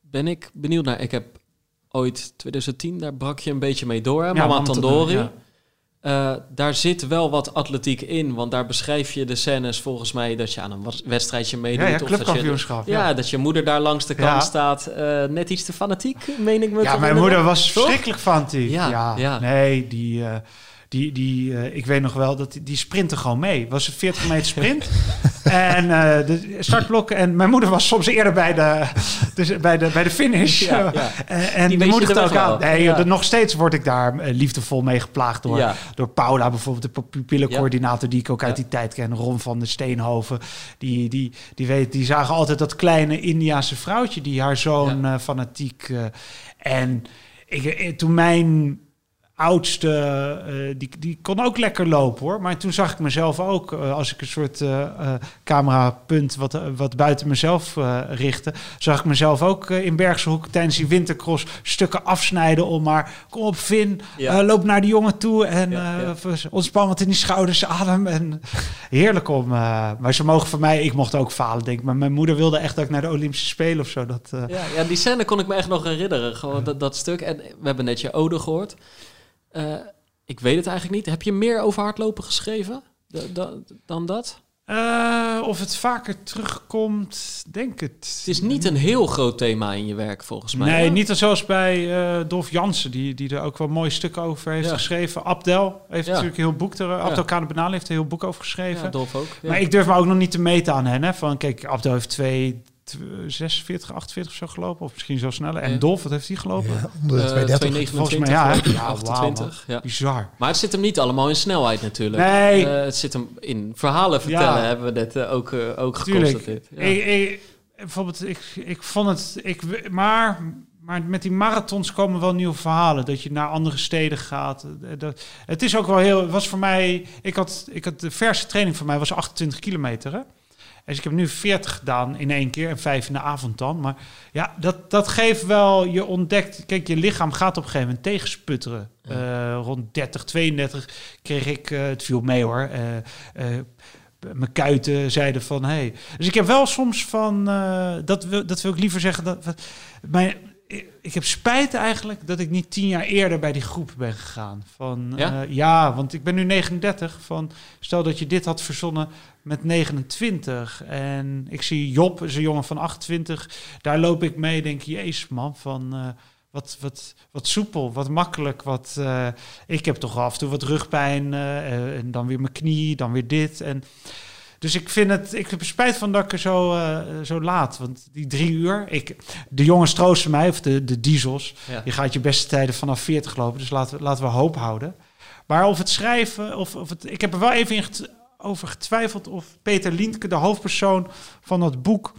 ben ik benieuwd naar. Ik heb ooit 2010, daar brak je een beetje mee door. Hè?
Ja,
Mama Tandori. Eh, daar zit wel wat atletiek in, want daar beschrijf je de scènes volgens mij dat je aan een wedstrijdje meedoet.
Ja, ja,
of dat je, ja,
Ja,
dat je moeder daar langs de kant staat. eh, net iets te fanatiek, meen ik me
ja mijn moeder was verschrikkelijk fanatiek.
Ja,
Ja,
ja.
Nee, die... die, die, eh, ik weet nog wel dat die, die sprintte gewoon mee. Was een 40 meter *laughs* sprint. En eh, de startblokken. En mijn moeder was soms eerder bij de, dus bij de, bij de finish.
Ja, ja.
En
Die de
ook
weg
aan. Nee,
Ja.
nog steeds word ik daar eh, liefdevol mee geplaagd door,
Ja.
door Paula, bijvoorbeeld de pupillencoördinator, die ik ook uit die tijd ken. Ron van de Steenhoven. Die, die, die, weet, die zagen altijd dat kleine Indiaanse vrouwtje die haar zoon fanatiek. en ik, toen mijn oudste, eh, die, die kon ook lekker lopen hoor. Maar toen zag ik mezelf ook, eh, als ik een soort eh, camerapunt wat, wat buiten mezelf richtte, zag ik mezelf ook in Bergse Hoek tijdens die wintercross stukken afsnijden om maar, kom op Vin,
Ja.
loop naar de jongen toe en
Ja,
ontspan wat in die schouders, adem. En heerlijk om, maar ze mogen van mij, ik mocht ook falen denk ik, maar mijn moeder wilde echt dat ik naar de Olympische Spelen of zo. Dat,
Ja, ja, die scène kon ik me echt nog herinneren. Gewoon dat, dat stuk. En we hebben net je ode gehoord. Eh, ik weet het eigenlijk niet. Heb je meer over hardlopen geschreven Da- da- dan dat?
Eh, of het vaker terugkomt, denk het.
Het is niet een heel groot thema in je werk, volgens mij.
Nee,
hè?
niet zoals bij eh Dolf Jansen, die, die er ook wel mooie stukken over heeft
Ja.
geschreven. Abdel heeft
Ja.
natuurlijk een heel boek er. Abdel Kane Benali heeft een heel boek over geschreven.
Ja, Dolf ook. Ja.
Maar ik durf me ook nog niet te meten aan hen. Hè? Van, kijk, Abdel heeft 2, 46, 48 of zo gelopen. Of misschien zo sneller. En
Ja.
Dolf, wat heeft hij gelopen?
Ja, onder de
Eh,
230.
229,
Volgens mij, ja. Ja, wauw,
28. ja.
Bizar.
Maar het zit hem niet allemaal in snelheid natuurlijk.
Nee.
Eh, het zit hem in verhalen vertellen,
Ja.
hebben we eh, ook, eh, ook
Tuurlijk.
geconstateerd. Ja.
Ik, ik, bijvoorbeeld, ik, ik vond het... Ik, maar, maar met die marathons komen wel nieuwe verhalen. Dat je naar andere steden gaat. Eh, Dat, het is ook wel heel... Het was voor mij... Ik had, ik had de verse training voor mij was 28 kilometer, hè? Dus ik heb nu 40 gedaan in één keer en vijf in de avond dan. Maar ja, dat, dat geeft wel, je ontdekt, kijk, je lichaam gaat op een gegeven moment tegensputteren. Eh, rond 30, 32 kreeg ik, eh, het viel mee hoor, eh, mijn kuiten zeiden van, hey. Dus ik heb wel soms van, dat, wil, dat wil ik liever zeggen, dat, mijn, ik, heb spijt eigenlijk dat ik niet tien jaar eerder bij die groep ben gegaan. Van,
Ja?
ja? ja, want ik ben nu 39. Van, stel dat je dit had verzonnen met 29. En ik zie Job, is een jongen van 28. Daar loop ik mee, denk je, jezus man, van... eh, wat, wat, wat soepel, wat makkelijk. Wat, eh, ik heb toch af en toe wat rugpijn. eh, eh, en dan weer mijn knie, dan weer dit. En, dus ik vind het, ik heb spijt van dat ik er zo, eh, zo laat. Want die drie uur, ik, de jongens troosten mij, of de, de diesels.
Ja.
Je gaat je beste tijden vanaf 40 lopen. Dus laten we, laten we hoop houden. Maar of het schrijven, of, of het, ik heb er wel even in get- over getwijfeld of Peter Lientke, de hoofdpersoon van dat boek,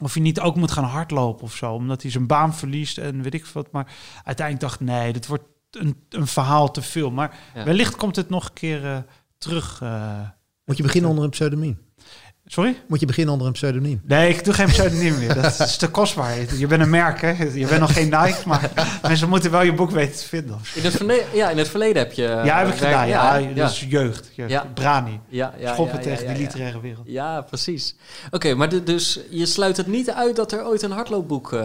of hij niet ook moet gaan hardlopen of zo, omdat hij zijn baan verliest en weet ik wat. Maar uiteindelijk dacht ik, nee, dit wordt een, een verhaal te veel. Maar
Ja.
wellicht komt het nog een keer eh, terug. eh.
Moet je beginnen onder een pseudoniem?
Sorry?
Moet je beginnen onder een pseudoniem?
Nee, ik doe geen pseudoniem meer. Dat is te kostbaar. Je bent een merk, hè? Je bent nog geen Nike, maar mensen moeten wel je boek weten te vinden.
In, het verleden, ja, in het verleden heb je...
Ja, heb ik
werk-
gedaan. Ja,
ja,
dat is jeugd. jeugd.
Ja.
Brani.
ja, ja,
Schoppen
ja,
tegen
ja.
literaire wereld.
Ja, precies. Oké, maar de- dus je sluit het niet uit dat er ooit een hardloopboek eh,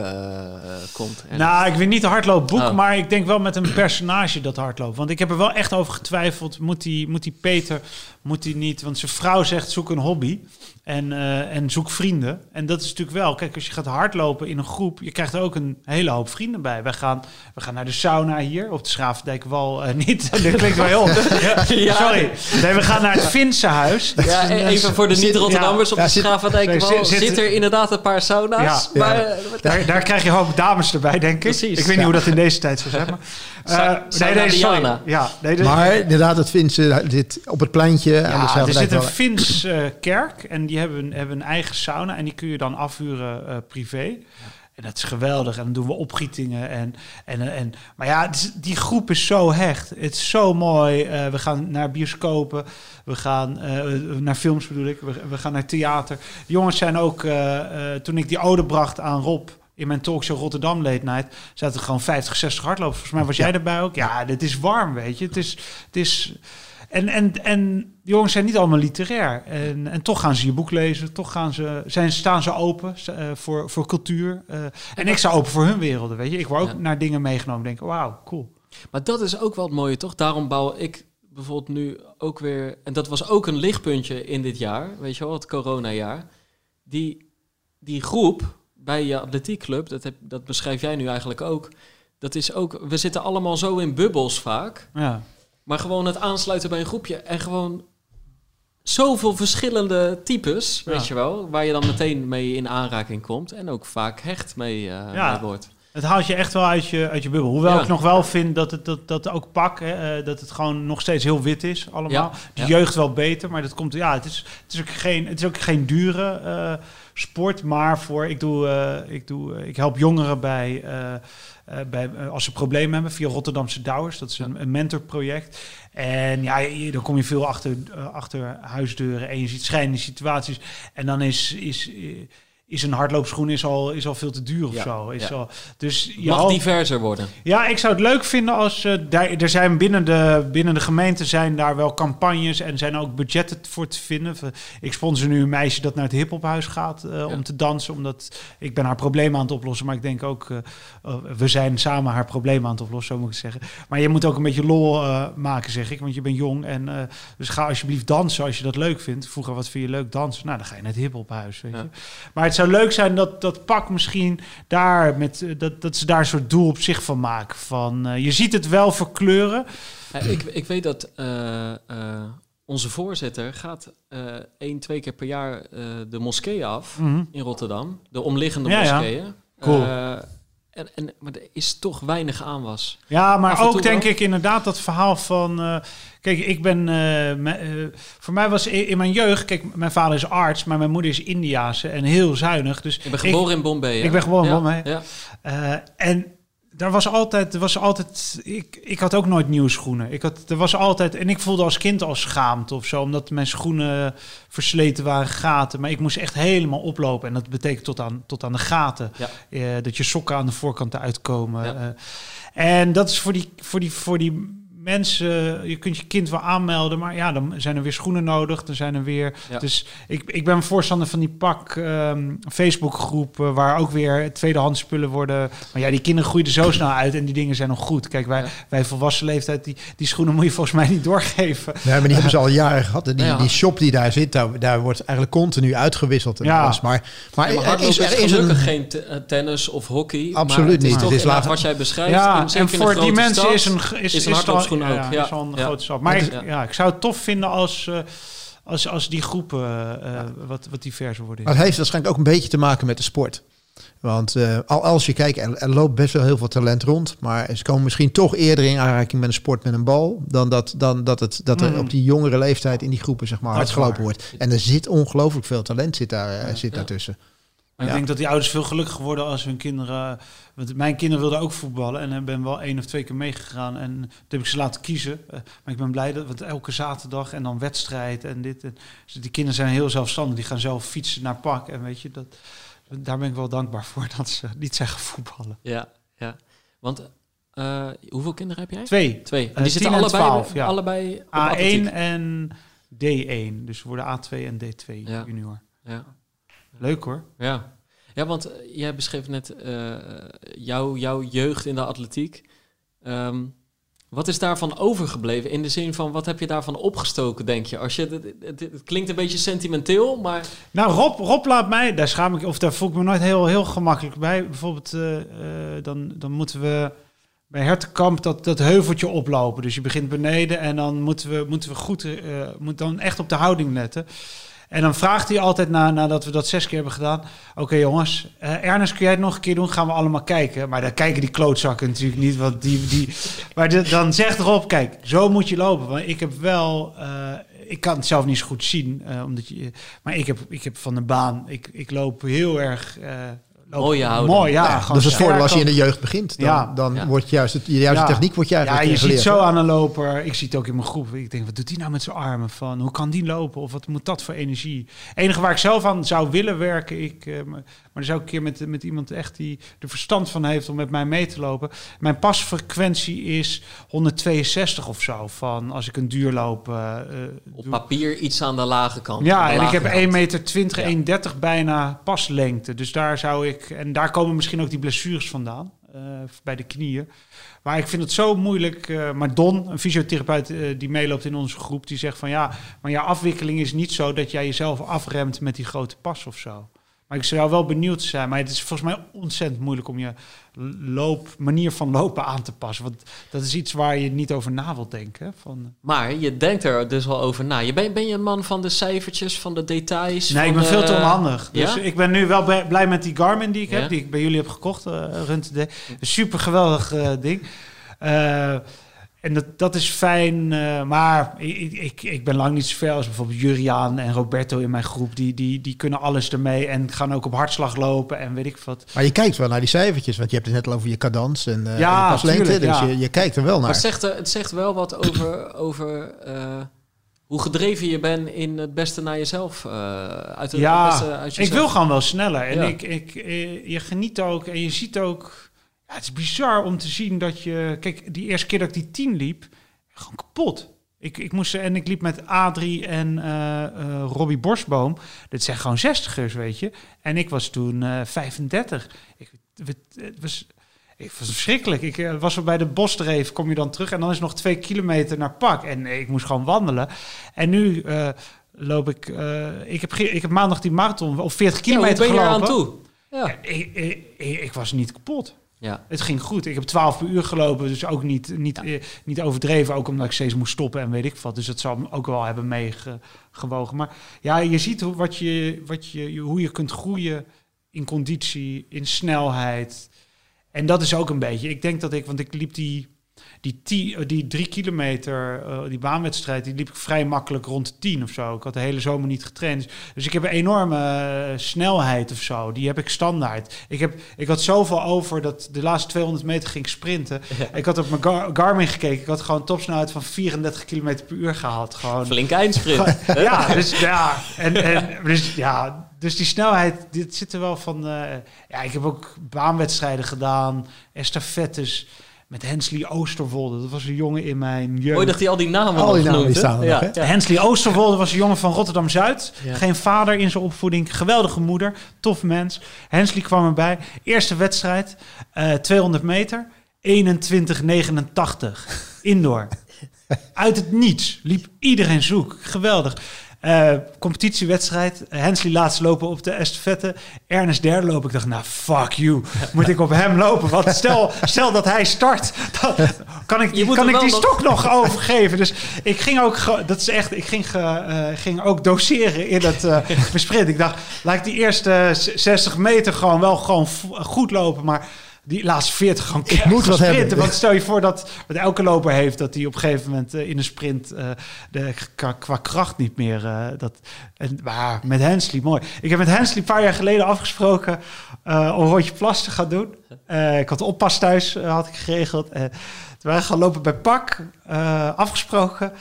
komt? En-
Nou, ik weet niet een hardloopboek,
Oh.
maar ik denk wel met een personage dat hardloopt. Want ik heb er wel echt over getwijfeld. Moet die, moet die Peter, moet die niet... Want zijn vrouw zegt, zoek een hobby. En, eh, en zoek vrienden. En dat is natuurlijk wel... Kijk, als je gaat hardlopen in een groep... Je krijgt er ook een hele hoop vrienden bij. Wij gaan, we gaan naar de sauna hier. Op de Schravendijkwal uh, *laughs* niet. dat klinkt wel heel... *laughs* *laughs*
Ja.
Sorry. Nee, we gaan naar het Finse huis.
Ja, e-
eh,
even voor de niet-Rotterdammers op de Schravendijk.
zit-
Zit,
zit-
er inderdaad een paar sauna's?
Ja.
maar,
Ja.
eh,
Daar, daar krijg je hoop dames erbij, denk ik.
Precies.
Ik weet niet hoe dat in deze tijd zou zijn. Maar, Eh, nee, nee, sorry. Ja, nee, de-
Maar inderdaad, het Finse zit op het pleintje. aan de
ja, er zit een
wel.
Fins eh, kerk en die hebben, hebben een eigen sauna en die kun je dan afhuren eh, privé. En dat is geweldig. En dan doen we opgietingen. En, en, en, maar ja, die groep is zo hecht. Het is zo mooi. Eh, we gaan naar bioscopen. We gaan eh, naar films bedoel ik. We, we gaan naar theater. De jongens zijn ook... toen ik die ode bracht aan Rob... In mijn talkshow Rotterdam Late Night zaten er gewoon 50, 60 hardlopers. Volgens mij was jij erbij ook. Ja, dit is warm, weet je. Het is, het is, en, en, en de jongens zijn niet allemaal literair. En, en toch gaan ze je boek lezen. Toch gaan ze, zijn, staan ze open eh, voor, voor cultuur. eh, en ik sta open voor hun werelden, weet je. Ik word ook
Ja.
naar dingen meegenomen. Denk, wauw, cool.
Maar dat is ook wel het mooie, toch? Daarom bouw ik bijvoorbeeld nu ook weer... En dat was ook een lichtpuntje in dit jaar, weet je wel, het coronajaar. Die, die groep bij je atletiekclub, dat, heb, dat beschrijf jij nu eigenlijk ook... Dat is ook... We zitten allemaal zo in bubbels vaak.
Ja.
Maar gewoon het aansluiten bij een groepje en gewoon zoveel verschillende types, weet
Ja.
je wel, waar je dan meteen mee in aanraking komt en ook vaak hecht mee, eh,
Ja.
mee wordt.
Het haalt je echt wel uit je, uit je bubbel. Hoewel
Ja.
ik nog wel vind dat het dat, dat ook pak, hè, eh, dat het gewoon nog steeds heel wit is allemaal. De jeugd wel beter, maar dat komt, ja, het is, het is ook geen, het is ook geen dure eh, sport. Maar voor, ik doe, ik doe, ik help jongeren bij, bij eh, als ze problemen hebben via Rotterdamse Douwers. Dat is een, mentorproject. En ja, dan kom je veel achter, eh, achter huisdeuren en je ziet schrijnende situaties. En dan is, is, eh, is een hardloopschoen is al, is al veel te duur of
Ja,
zo. Is
ja.
al, dus je
Mag diverser worden.
ja, ik zou het leuk vinden als eh, daar, er zijn binnen de, binnen de gemeente zijn daar wel campagnes en zijn ook budgetten voor te vinden. Ik sponsor nu een meisje dat naar het hiphophuis gaat eh, om te dansen, omdat ik ben haar probleem aan het oplossen. Maar ik denk ook, eh, eh, we zijn samen haar probleem aan het oplossen, zo moet ik het zeggen. Maar je moet ook een beetje lol eh, maken, zeg ik, want je bent jong. En, eh, dus ga alsjeblieft dansen als je dat leuk vindt. Vroeger, wat vind je leuk dansen? Nou, dan ga je naar het hiphophuis, weet
Ja.
je. Maar het zou leuk zijn dat dat pak misschien daar met eh, dat, dat ze daar een soort doel op zich van maken. Van eh, je ziet het wel verkleuren.
Ja, ik, ik weet dat eh, onze voorzitter gaat één, twee keer per jaar de moskee af in Rotterdam. De omliggende
Ja, ja.
moskeeën.
Cool.
En, en, maar er is toch weinig aanwas.
Ja, maar ook denk
wel.
ik inderdaad dat verhaal van. eh, kijk, ik ben. eh, me- eh, voor mij was in mijn jeugd. Kijk, mijn vader is arts, maar mijn moeder is Indiaanse en heel zuinig. Dus
Ik ben geboren in Bombay. hè?
ik ben geboren in Bombay.
Ja.
En daar was altijd, er was altijd, ik, ik had ook nooit nieuwe schoenen. Ik had, er was altijd, en ik voelde als kind al schaamte of zo, omdat mijn schoenen versleten waren, gaten. Maar ik moest echt helemaal oplopen en dat betekent tot aan, tot aan de gaten.
Ja.
Eh, dat je sokken aan de voorkant eruit komen.
Ja.
Eh, en dat is voor die, voor die, voor die mensen, je kunt je kind wel aanmelden, maar ja, dan zijn er weer schoenen nodig, dan zijn er weer...
Ja.
Dus ik, ik ben voorstander van die pak ehm, Facebookgroep, eh, waar ook weer tweedehands spullen worden... Maar ja, die kinderen groeien er zo snel uit en die dingen zijn nog goed. Kijk, wij,
Ja.
wij volwassen leeftijd, die, die schoenen moet je volgens mij niet doorgeven.
Nee, maar die hebben ze al jaren gehad. En Die,
Ja.
die shop die daar zit, daar, daar wordt eigenlijk continu uitgewisseld. En
Ja.
alles. Maar, maar,
Ja, maar
er is,
is,
er is
gelukkig
een...
geen eh, tennis of hockey.
Absoluut
maar het is
niet.
Toch
Het is laag-
wat jij beschrijft.
Ja,
in-
en voor die mensen
stad,
is een, is,
is een
ja, is een
ja.
grote stap. Maar ik, ja, ik zou het tof vinden als, eh, als, als die groepen eh, eh, wat, wat diverser worden.
Maar het heeft waarschijnlijk ook een beetje te maken met de sport. Want eh, al als je kijkt, er, er loopt best wel heel veel talent rond. Maar ze komen misschien toch eerder in aanraking met een sport met een bal. Dan dat, dan dat, het, dat er
Mhm.
op die jongere leeftijd in die groepen zeg maar,
Dat
hard gelopen wordt. En er zit ongelooflijk veel talent zit, daar, zit
Ja.
Ik denk dat die ouders veel gelukkiger worden als hun kinderen... Want mijn kinderen wilden ook voetballen en ik ben wel één of twee keer meegegaan. En toen heb ik ze laten kiezen. Eh, maar ik ben blij dat want elke zaterdag en dan wedstrijd en dit. En, dus die kinderen zijn heel zelfstandig. Die gaan zelf fietsen naar pak. En weet je, dat, daar ben ik wel dankbaar voor *laughs* dat ze niet zijn gaan voetballen.
Ja, ja. Want eh, hoeveel kinderen heb jij?
Twee.
Twee. En
Eh,
die zitten
10 en
allebei,
12, ja.
allebei op
A1
atletiek.
en D1. Dus we worden A2 en D2
Ja.
junior.
Ja.
Leuk hoor.
Ja, ja want eh, jij beschreef net eh, jouw, jouw jeugd in de atletiek. Ehm, wat is daarvan overgebleven? In de zin van, wat heb je daarvan opgestoken, denk je? Als je het, het, het klinkt een beetje sentimenteel, maar...
Nou, Rob, Rob laat mij, daar schaam ik, of daar voel ik me nooit heel, heel gemakkelijk bij. Bijvoorbeeld, eh, eh, dan, dan moeten we bij Hertenkamp dat, dat heuveltje oplopen. Dus je begint beneden en dan moeten we, moeten we goed, eh moet dan echt op de houding letten. En dan vraagt hij altijd, na, nadat we dat zes keer hebben gedaan... Oké jongens, eh, Ernest, kun jij het nog een keer doen? Gaan we allemaal kijken. Maar dan kijken die klootzakken natuurlijk niet. Want die, die, maar dan zegt Rob, kijk, zo moet je lopen. Want ik heb wel... eh, ik kan het zelf niet zo goed zien, eh, omdat je, maar ik heb, ik heb van de baan... Ik, ik loop heel erg...
Mooie houding.
Mooi, ja.
Dus het voordeel als je in de jeugd begint, dan,
Ja.
dan
Ja.
wordt juist het, de juiste
Ja.
techniek wordt je
Ja, je ziet zo aan een loper. Ik zie het ook in mijn groep. Ik denk, wat doet hij nou met zijn armen? Van, hoe kan die lopen? Of wat moet dat voor energie? Het enige waar ik zelf aan zou willen werken, ik, eh, maar dan zou ik een keer met, met iemand echt die er verstand van heeft om met mij mee te lopen. Mijn pasfrequentie is 162 of zo. Van als ik een duur loop. eh, eh,
Op
doe.
papier iets aan de lage kant.
Ja, en ik heb
kant.
1 meter 20,
Ja.
1,30 bijna paslengte. Dus daar zou ik... En daar komen misschien ook die blessures vandaan. eh, bij de knieën. Maar ik vind het zo moeilijk. maar Don, een fysiotherapeut die meeloopt in onze groep... die zegt van ja, maar je afwikkeling is niet zo... dat jij jezelf afremt met die grote pas of zo. Maar ik zou wel benieuwd zijn. Maar het is volgens mij ontzettend moeilijk om je loop, manier van lopen aan te passen. Want dat is iets waar je niet over na wilt denken. Van,
Maar je denkt er dus wel over na. Je ben, ben je een man van de cijfertjes, van de details?
nee, ik ben veel te
de-
onhandig. Dus
ja?
ik ben nu wel blij met die Garmin die ik
Ja?
heb. Die ik bij jullie heb gekocht. eh Run Today. Een super geweldig eh, ding. Eh, en dat, dat is fijn, eh, maar ik, ik, ik ben lang niet zo ver als bijvoorbeeld Juriaan en Roberto in mijn groep. Die, die, die kunnen alles ermee en gaan ook op hartslag lopen en weet ik wat.
Maar je kijkt wel naar die cijfertjes, want je hebt het net al over je cadans en, eh
Ja,
en paslengte.
tuurlijk,
dus
ja.
je, je kijkt er wel
Maar
naar.
het zegt, het zegt wel wat over, *coughs* over eh, hoe gedreven je bent in het beste naar jezelf. eh uit het
Ja,
beste uit
Ik wil gewoon wel sneller. En
Ja.
ik, ik, je geniet ook en je ziet ook... Ja, het is bizar om te zien dat je... Kijk, die eerste keer dat ik die 10 liep, gewoon kapot. Ik, ik moest, en ik liep met Adrie en eh, eh, Robbie Borsboom. Dit zijn gewoon zestigers, weet je. En ik was toen eh 35. Ik, het, het was, ik was verschrikkelijk. Ik eh, was er bij de Bosdreef, kom je dan terug... en dan is nog twee kilometer naar Pak. En eh, ik moest gewoon wandelen. En nu... eh, loop ik. eh, ik, heb, ik heb maandag die marathon of 40
Ja, hoe
kilometer
ben je
gelopen.
eraan toe? Ja.
Ja, ik, ik, ik, ik was niet kapot.
Ja.
Het ging goed. Ik heb 12 per uur gelopen, dus ook niet, niet,
Ja.
eh, niet overdreven. Ook omdat ik steeds moest stoppen en weet ik wat. Dus dat zal me ook wel hebben meegewogen. Maar ja, je ziet hoe, wat je, wat je, hoe je kunt groeien in conditie, in snelheid. En dat is ook een beetje. Ik denk dat ik, want ik liep die, die, eh, die drie kilometer, eh, die baanwedstrijd, die liep ik vrij makkelijk rond de tien of zo. Ik had de hele zomer niet getraind. Dus ik heb een enorme eh, snelheid of zo. Die heb ik standaard. Ik, heb, ik had zoveel over dat de laatste 200 meter ging sprinten. Ik had op mijn Gar- Garmin gekeken. Ik had gewoon topsnelheid van 34 km per uur gehaald. Gewoon.
Flink eindsprint. *laughs*
Ja, dus ja, en, en, dus, ja, dus die snelheid, dit zit er wel van. ja, ik heb ook baanwedstrijden gedaan, estafettes met Hensley Oosterwolde. Dat was een jongen in mijn jeugd.
Mooi dat hij al die namen
Al die namen
genoemd,
die staan er
ja,
nog, hè?
ja.
Hensley Oosterwolde was een jongen van Rotterdam-Zuid.
Ja.
Geen vader in zijn opvoeding. Geweldige moeder. Tof mens. Hensley kwam erbij. Eerste wedstrijd. eh 200 meter. 21,89. Indoor. *laughs* Uit het niets. Liep iedereen zoek. Geweldig. Eh, competitiewedstrijd. Hensley laatst lopen op de estafette. Ernest derde lopen. Ik dacht, nou, fuck you. Moet ik op hem lopen? Want stel, stel dat hij start, dan kan ik,
moet
kan ik die
nog-
stok nog overgeven. Dus ik ging ook, dat is echt, ik ging, ge- eh, ging ook doseren in het eh *laughs* sprint. Ik dacht, laat ik die eerste z- 60 meter gewoon wel gewoon goed lopen, maar die laatste 40 gewoon
Ik moet wat
sprinten.
hebben.
Want stel je voor dat wat elke loper heeft, dat hij op een gegeven moment eh, in een sprint eh, de, qua, qua kracht niet meer. eh, dat, en, maar met Hensley, mooi. Ik heb met Hensley een paar jaar geleden afgesproken om een rondje plas te gaan doen. Ik had oppas thuis, had ik geregeld. Toen waren we gaan lopen bij Pak, afgesproken.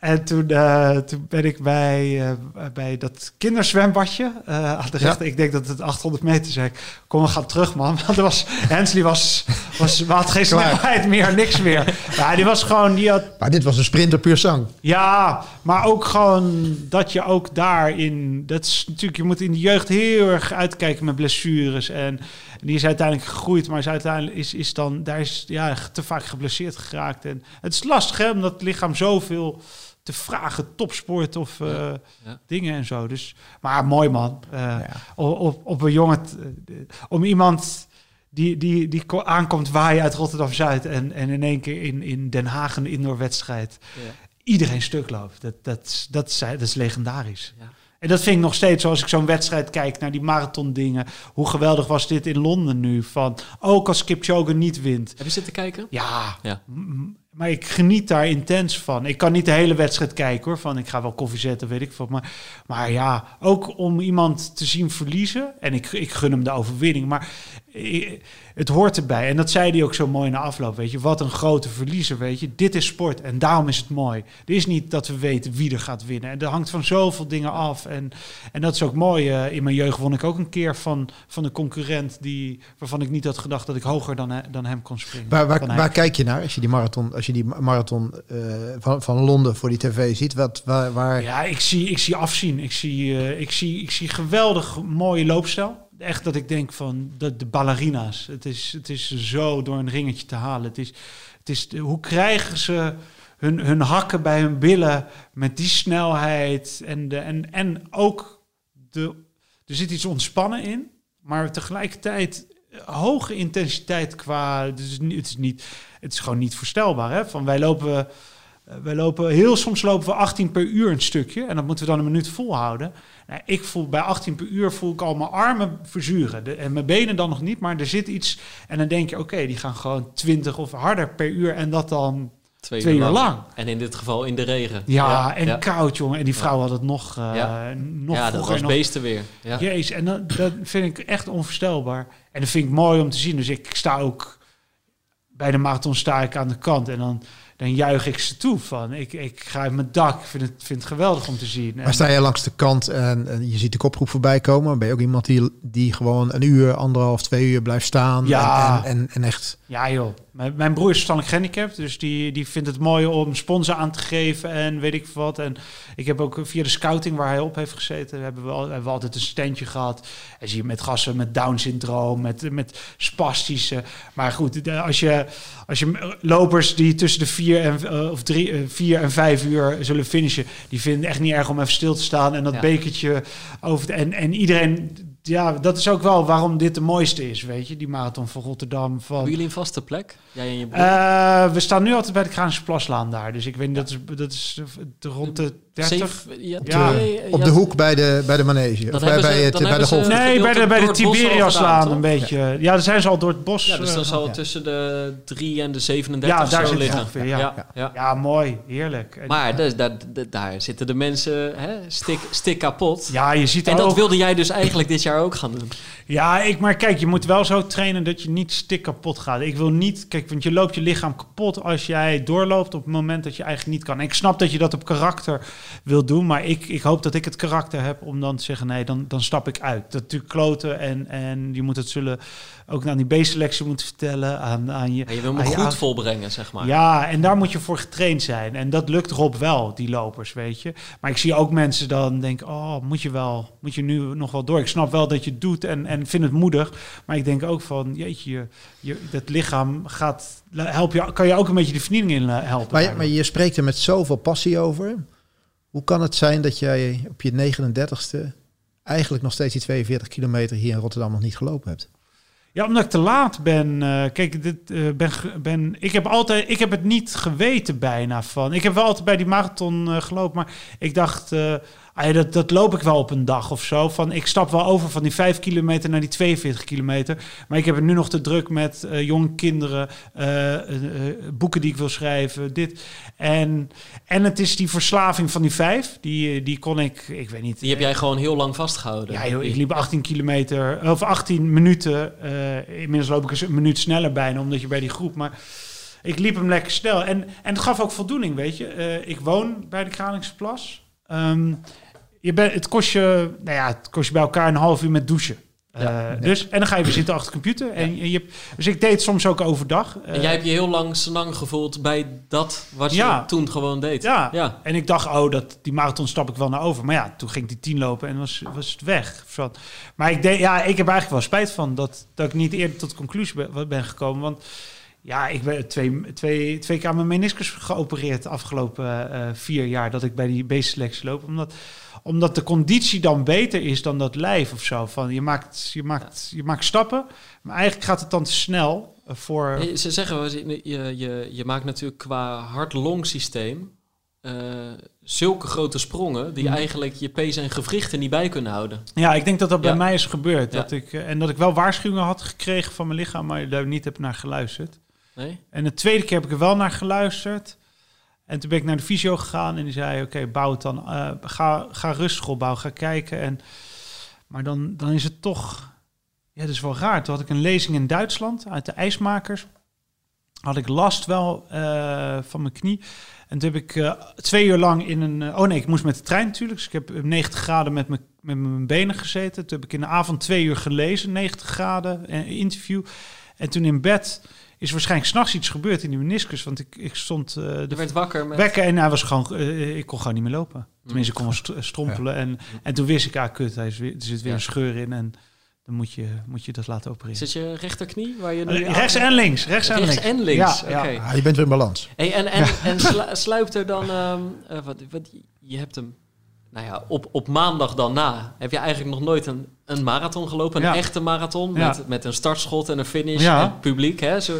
En toen, eh, toen ben ik bij, eh, bij dat kinderzwembadje eh, aan de
Ja.
rechter. Ik denk dat het 800 meter ik, Kom, we gaan terug, man. *laughs* Want er was, Hensley was, was, had geen snelheid meer, niks meer. Ja, die was gewoon, die had
Maar dit was een sprinter puur zang.
ja, maar ook gewoon dat je ook daarin... Dat is natuurlijk, je moet in de jeugd heel erg uitkijken met blessures. En die is uiteindelijk gegroeid, maar is uiteindelijk is, is dan, daar is ja, te vaak geblesseerd geraakt. En het is lastig, hè, omdat het lichaam zoveel te vragen, topsport of eh,
ja.
dingen en zo. Dus, maar mooi man. Eh,
Ja.
op, op, een jongen, eh, om iemand die, die, die ko- aankomt waaien uit Rotterdam-Zuid en, en in één keer in, in Den Haag een indoorwedstrijd iedereen stuk loopt. Dat, dat, dat, is, dat is legendarisch. En dat vind ik nog steeds, zoals ik zo'n wedstrijd kijk naar die marathon dingen. Hoe geweldig was dit in Londen nu? Van, ook als Kipchoge niet wint.
Heb je zitten kijken?
Ja,
Ja.
Maar ik geniet daar intens van. Ik kan niet de hele wedstrijd kijken hoor. Van ik ga wel koffie zetten, weet ik wat. Maar, maar ja, ook om iemand te zien verliezen. En ik, ik gun hem de overwinning. Maar het hoort erbij. En dat zei hij ook zo mooi na afloop. Weet je, wat een grote verliezer. Weet je, dit is sport. En daarom is het mooi. Het is niet dat we weten wie er gaat winnen. En er hangt van zoveel dingen af. En, en dat is ook mooi. Eh, in mijn jeugd won ik ook een keer van, van een concurrent die, waarvan ik niet had gedacht dat ik hoger dan, he- dan hem kon springen.
Waar, waar, kijk je naar als je die marathon, als je die marathon eh, van, van Londen voor die tv ziet? Wat, waar, waar,
Ja, ik zie, ik zie afzien. Ik zie, eh, ik, zie, ik zie geweldig mooie loopstijl. Echt dat ik denk van de, de ballerina's. Het is, het is zo door een ringetje te halen. Het is, het is, hoe krijgen ze hun, hun hakken bij hun billen met die snelheid en, de, en, en ook de, er zit iets ontspannen in, maar tegelijkertijd eh, hoge intensiteit qua. Niet- het is, niet, het is gewoon niet voorstelbaar. Hè? Van wij lopen. Eh, Wij lopen heel soms lopen we 18 per uur een stukje en dat moeten we dan een minuut volhouden. Nou, ik voel bij 18 per uur voel ik al mijn armen verzuren de, en mijn benen dan nog niet, maar er zit iets en dan denk je oké, die gaan gewoon 20 of harder per uur en dat dan
Twee,
twee uur lang.
En in dit geval in de regen.
Ja, en
ja.
koud jongen en die vrouw had het nog, eh
Ja.
nog
Ja, dat was
nog
beestenweer. Ja.
Jezus, en dat, dat vind ik echt onvoorstelbaar. En dat vind ik mooi om te zien. Dus ik sta ook bij de marathon sta ik aan de kant en dan, dan juich ik ze toe van. Ik, ik ga uit mijn dak. Ik vind het, vind het geweldig om te zien. En-
Maar sta je langs de kant en, en je ziet de kopgroep voorbij komen, ben je ook iemand die, die gewoon een uur, anderhalf, twee uur blijft staan
Ja.
en, en, en echt...
Ja joh, mijn, mijn broer is verstandelijk gehandicapt, dus die, die vindt het mooi om sponsen aan te geven en weet ik wat. En ik heb ook via de scouting waar hij op heeft gezeten, hebben we, al, hebben we altijd een standje gehad. En zie je met gasten met Down-syndroom, met, met spastische. Maar goed, als je, als je lopers die tussen de vier en, eh, of drie, eh, vier en vijf uur zullen finishen, die vinden het echt niet erg om even stil te staan en dat
Ja.
bekertje over en, en iedereen, ja, dat is ook wel waarom dit de mooiste is, weet je, die marathon van Rotterdam. Van,
Hebben jullie een vaste plek? Jij en je broer?
eh, we staan nu altijd bij de Kranische Plaslaan daar. Dus ik weet niet, dat is, dat is de, rond de 30.
Zeven- ja,
Ja.
twee-
Op de hoek bij de, bij de manege.
Dat
Of bij,
ze-
bij, het, bij de golf.
Nee, bij de, bij de Tiberiaslaan een beetje. Ja, daar zijn ze al door het bos.
Ja, dus dan zal het
ja.
tussen de 3 en de 37
Ja, daar
zo liggen.
ongeveer, ja.
ja, ja.
ja, mooi. Heerlijk. En-
Maar dus, daar, daar, daar zitten de mensen hè, stik, stik kapot.
ja, je ziet
en
ook...
dat wilde jij dus eigenlijk dit jaar ook gaan doen.
Ja, ik, maar kijk, je moet wel zo trainen dat je niet stik kapot gaat. Ik wil niet, kijk, want je loopt je lichaam kapot als jij doorloopt op het moment dat je eigenlijk niet kan. En ik snap dat je dat op karakter wil doen, maar ik, ik hoop dat ik het karakter heb om dan te zeggen, nee, dan, dan stap ik uit. Dat natuurlijk kloten en, en je moet het zullen ook aan die B-selectie moeten vertellen, aan, aan je...
Je wil me
je
goed volbrengen, zeg maar.
Ja, en daar moet je voor getraind zijn. En dat lukt Rob wel, die lopers, weet je. Maar ik zie ook mensen dan denken, oh, moet je wel, moet je nu nog wel door? Ik snap wel dat je het doet en, en vind het moedig. Maar ik denk ook van, jeetje, je, je, dat lichaam gaat, help je, kan je ook een beetje de vernieling in eh, helpen.
Maar, je- maar je spreekt er met zoveel passie over. Hoe kan het zijn dat jij op je 39ste eigenlijk nog steeds die 42 kilometer hier in Rotterdam nog niet gelopen hebt?
Ja, omdat ik te laat ben. eh, kijk, dit, eh, ben, ben, ik, heb altijd, ik heb het niet geweten bijna van. Ik heb wel altijd bij die marathon eh, gelopen, maar ik dacht, dat, dat loop ik wel op een dag of zo. Van, ik stap wel over van die 5 kilometer naar die 42 kilometer. Maar ik heb het nu nog te druk met eh, jonge kinderen, eh, eh, boeken die ik wil schrijven, dit. En, en het is die verslaving van die 5, die, die kon ik, ik weet niet.
Die heb jij gewoon heel lang vastgehouden.
Ja, joh, ik liep 18 kilometer, of 18 minuten. inmiddels loop ik eens een minuut sneller bijna, omdat je bij die groep. Maar ik liep hem lekker snel. En, en het gaf ook voldoening, weet je. Ik woon bij de Kralingse Plas. Ehm, je bent, het, kost je, nou ja, het kost je bij elkaar een half uur met douchen. Eh. Dus, en dan ga je weer zitten achter de computer. En je, dus ik deed het soms ook overdag.
En
Eh,
jij hebt je heel lang senang gevoeld bij dat wat je
Ja.
toen gewoon deed.
Ja.
ja.
En ik dacht, oh, dat, die marathon stap ik wel naar over. Maar ja, toen ging die tien lopen en was, was het weg. Van- Maar ik, deed, ja, ik heb eigenlijk wel spijt van dat, dat ik niet eerder tot conclusie ben, ben gekomen. Want ja, ik ben twee, twee, twee keer aan mijn meniscus geopereerd de afgelopen eh, vier jaar dat ik bij die B-selectie loop. Omdat, omdat de conditie dan beter is dan dat lijf of zo. Van, je, maakt, je, maakt, je maakt stappen, maar eigenlijk gaat het dan te snel eh, voor...
Eh, Ze zeggen, je, je, je maakt natuurlijk qua hart-long systeem eh, zulke grote sprongen die
Mhm.
eigenlijk je pees en gewrichten niet bij kunnen houden.
Ja, ik denk dat dat bij
Ja.
mij is gebeurd.
Ja.
Dat ik, en dat ik wel waarschuwingen had gekregen van mijn lichaam, maar daar niet heb naar geluisterd.
Nee?
En de tweede keer heb ik er wel naar geluisterd. En toen ben ik naar de fysio gegaan en die zei: Oké, bouw het dan. eh, ga, ga rustig opbouwen, ga kijken. En, maar dan, dan is het toch. Ja, dat is wel raar. Toen had ik een lezing in Duitsland uit de ijsmakers. Had ik last wel eh, van mijn knie. En toen heb ik eh, twee uur lang in een. oh nee, ik moest met de trein natuurlijk. Dus ik heb op 90 graden met mijn, met mijn benen gezeten. Toen heb ik in de avond twee uur gelezen, 90 graden, interview. En toen in bed is waarschijnlijk s'nachts iets gebeurd in die meniscus. Want ik, ik stond eh,
Je
de
werd wakker met...
wekken en hij was gewoon, eh, ik kon gewoon niet meer lopen. Tenminste, ik kon wel st- strompelen. En, en toen wist ik, ah kut, hij is weer, er zit weer
Ja.
een scheur in. En dan moet je, moet je dat laten opereren.
Zit je rechterknie? Waar je nu
Eh, rechts en links, rechts en
Rechts
links.
en links,
Ja,
oké.
ja.
Ah, je bent weer in balans.
Hey, en en, en slu- sluipt er dan... ehm, eh, wat, wat, je hebt hem nou ja, op, op maandag dan na heb je eigenlijk nog nooit een, een marathon gelopen. Een
Ja.
echte marathon
Ja.
met, met een startschot en een finish
Ja.
en publiek. Hè? Zo,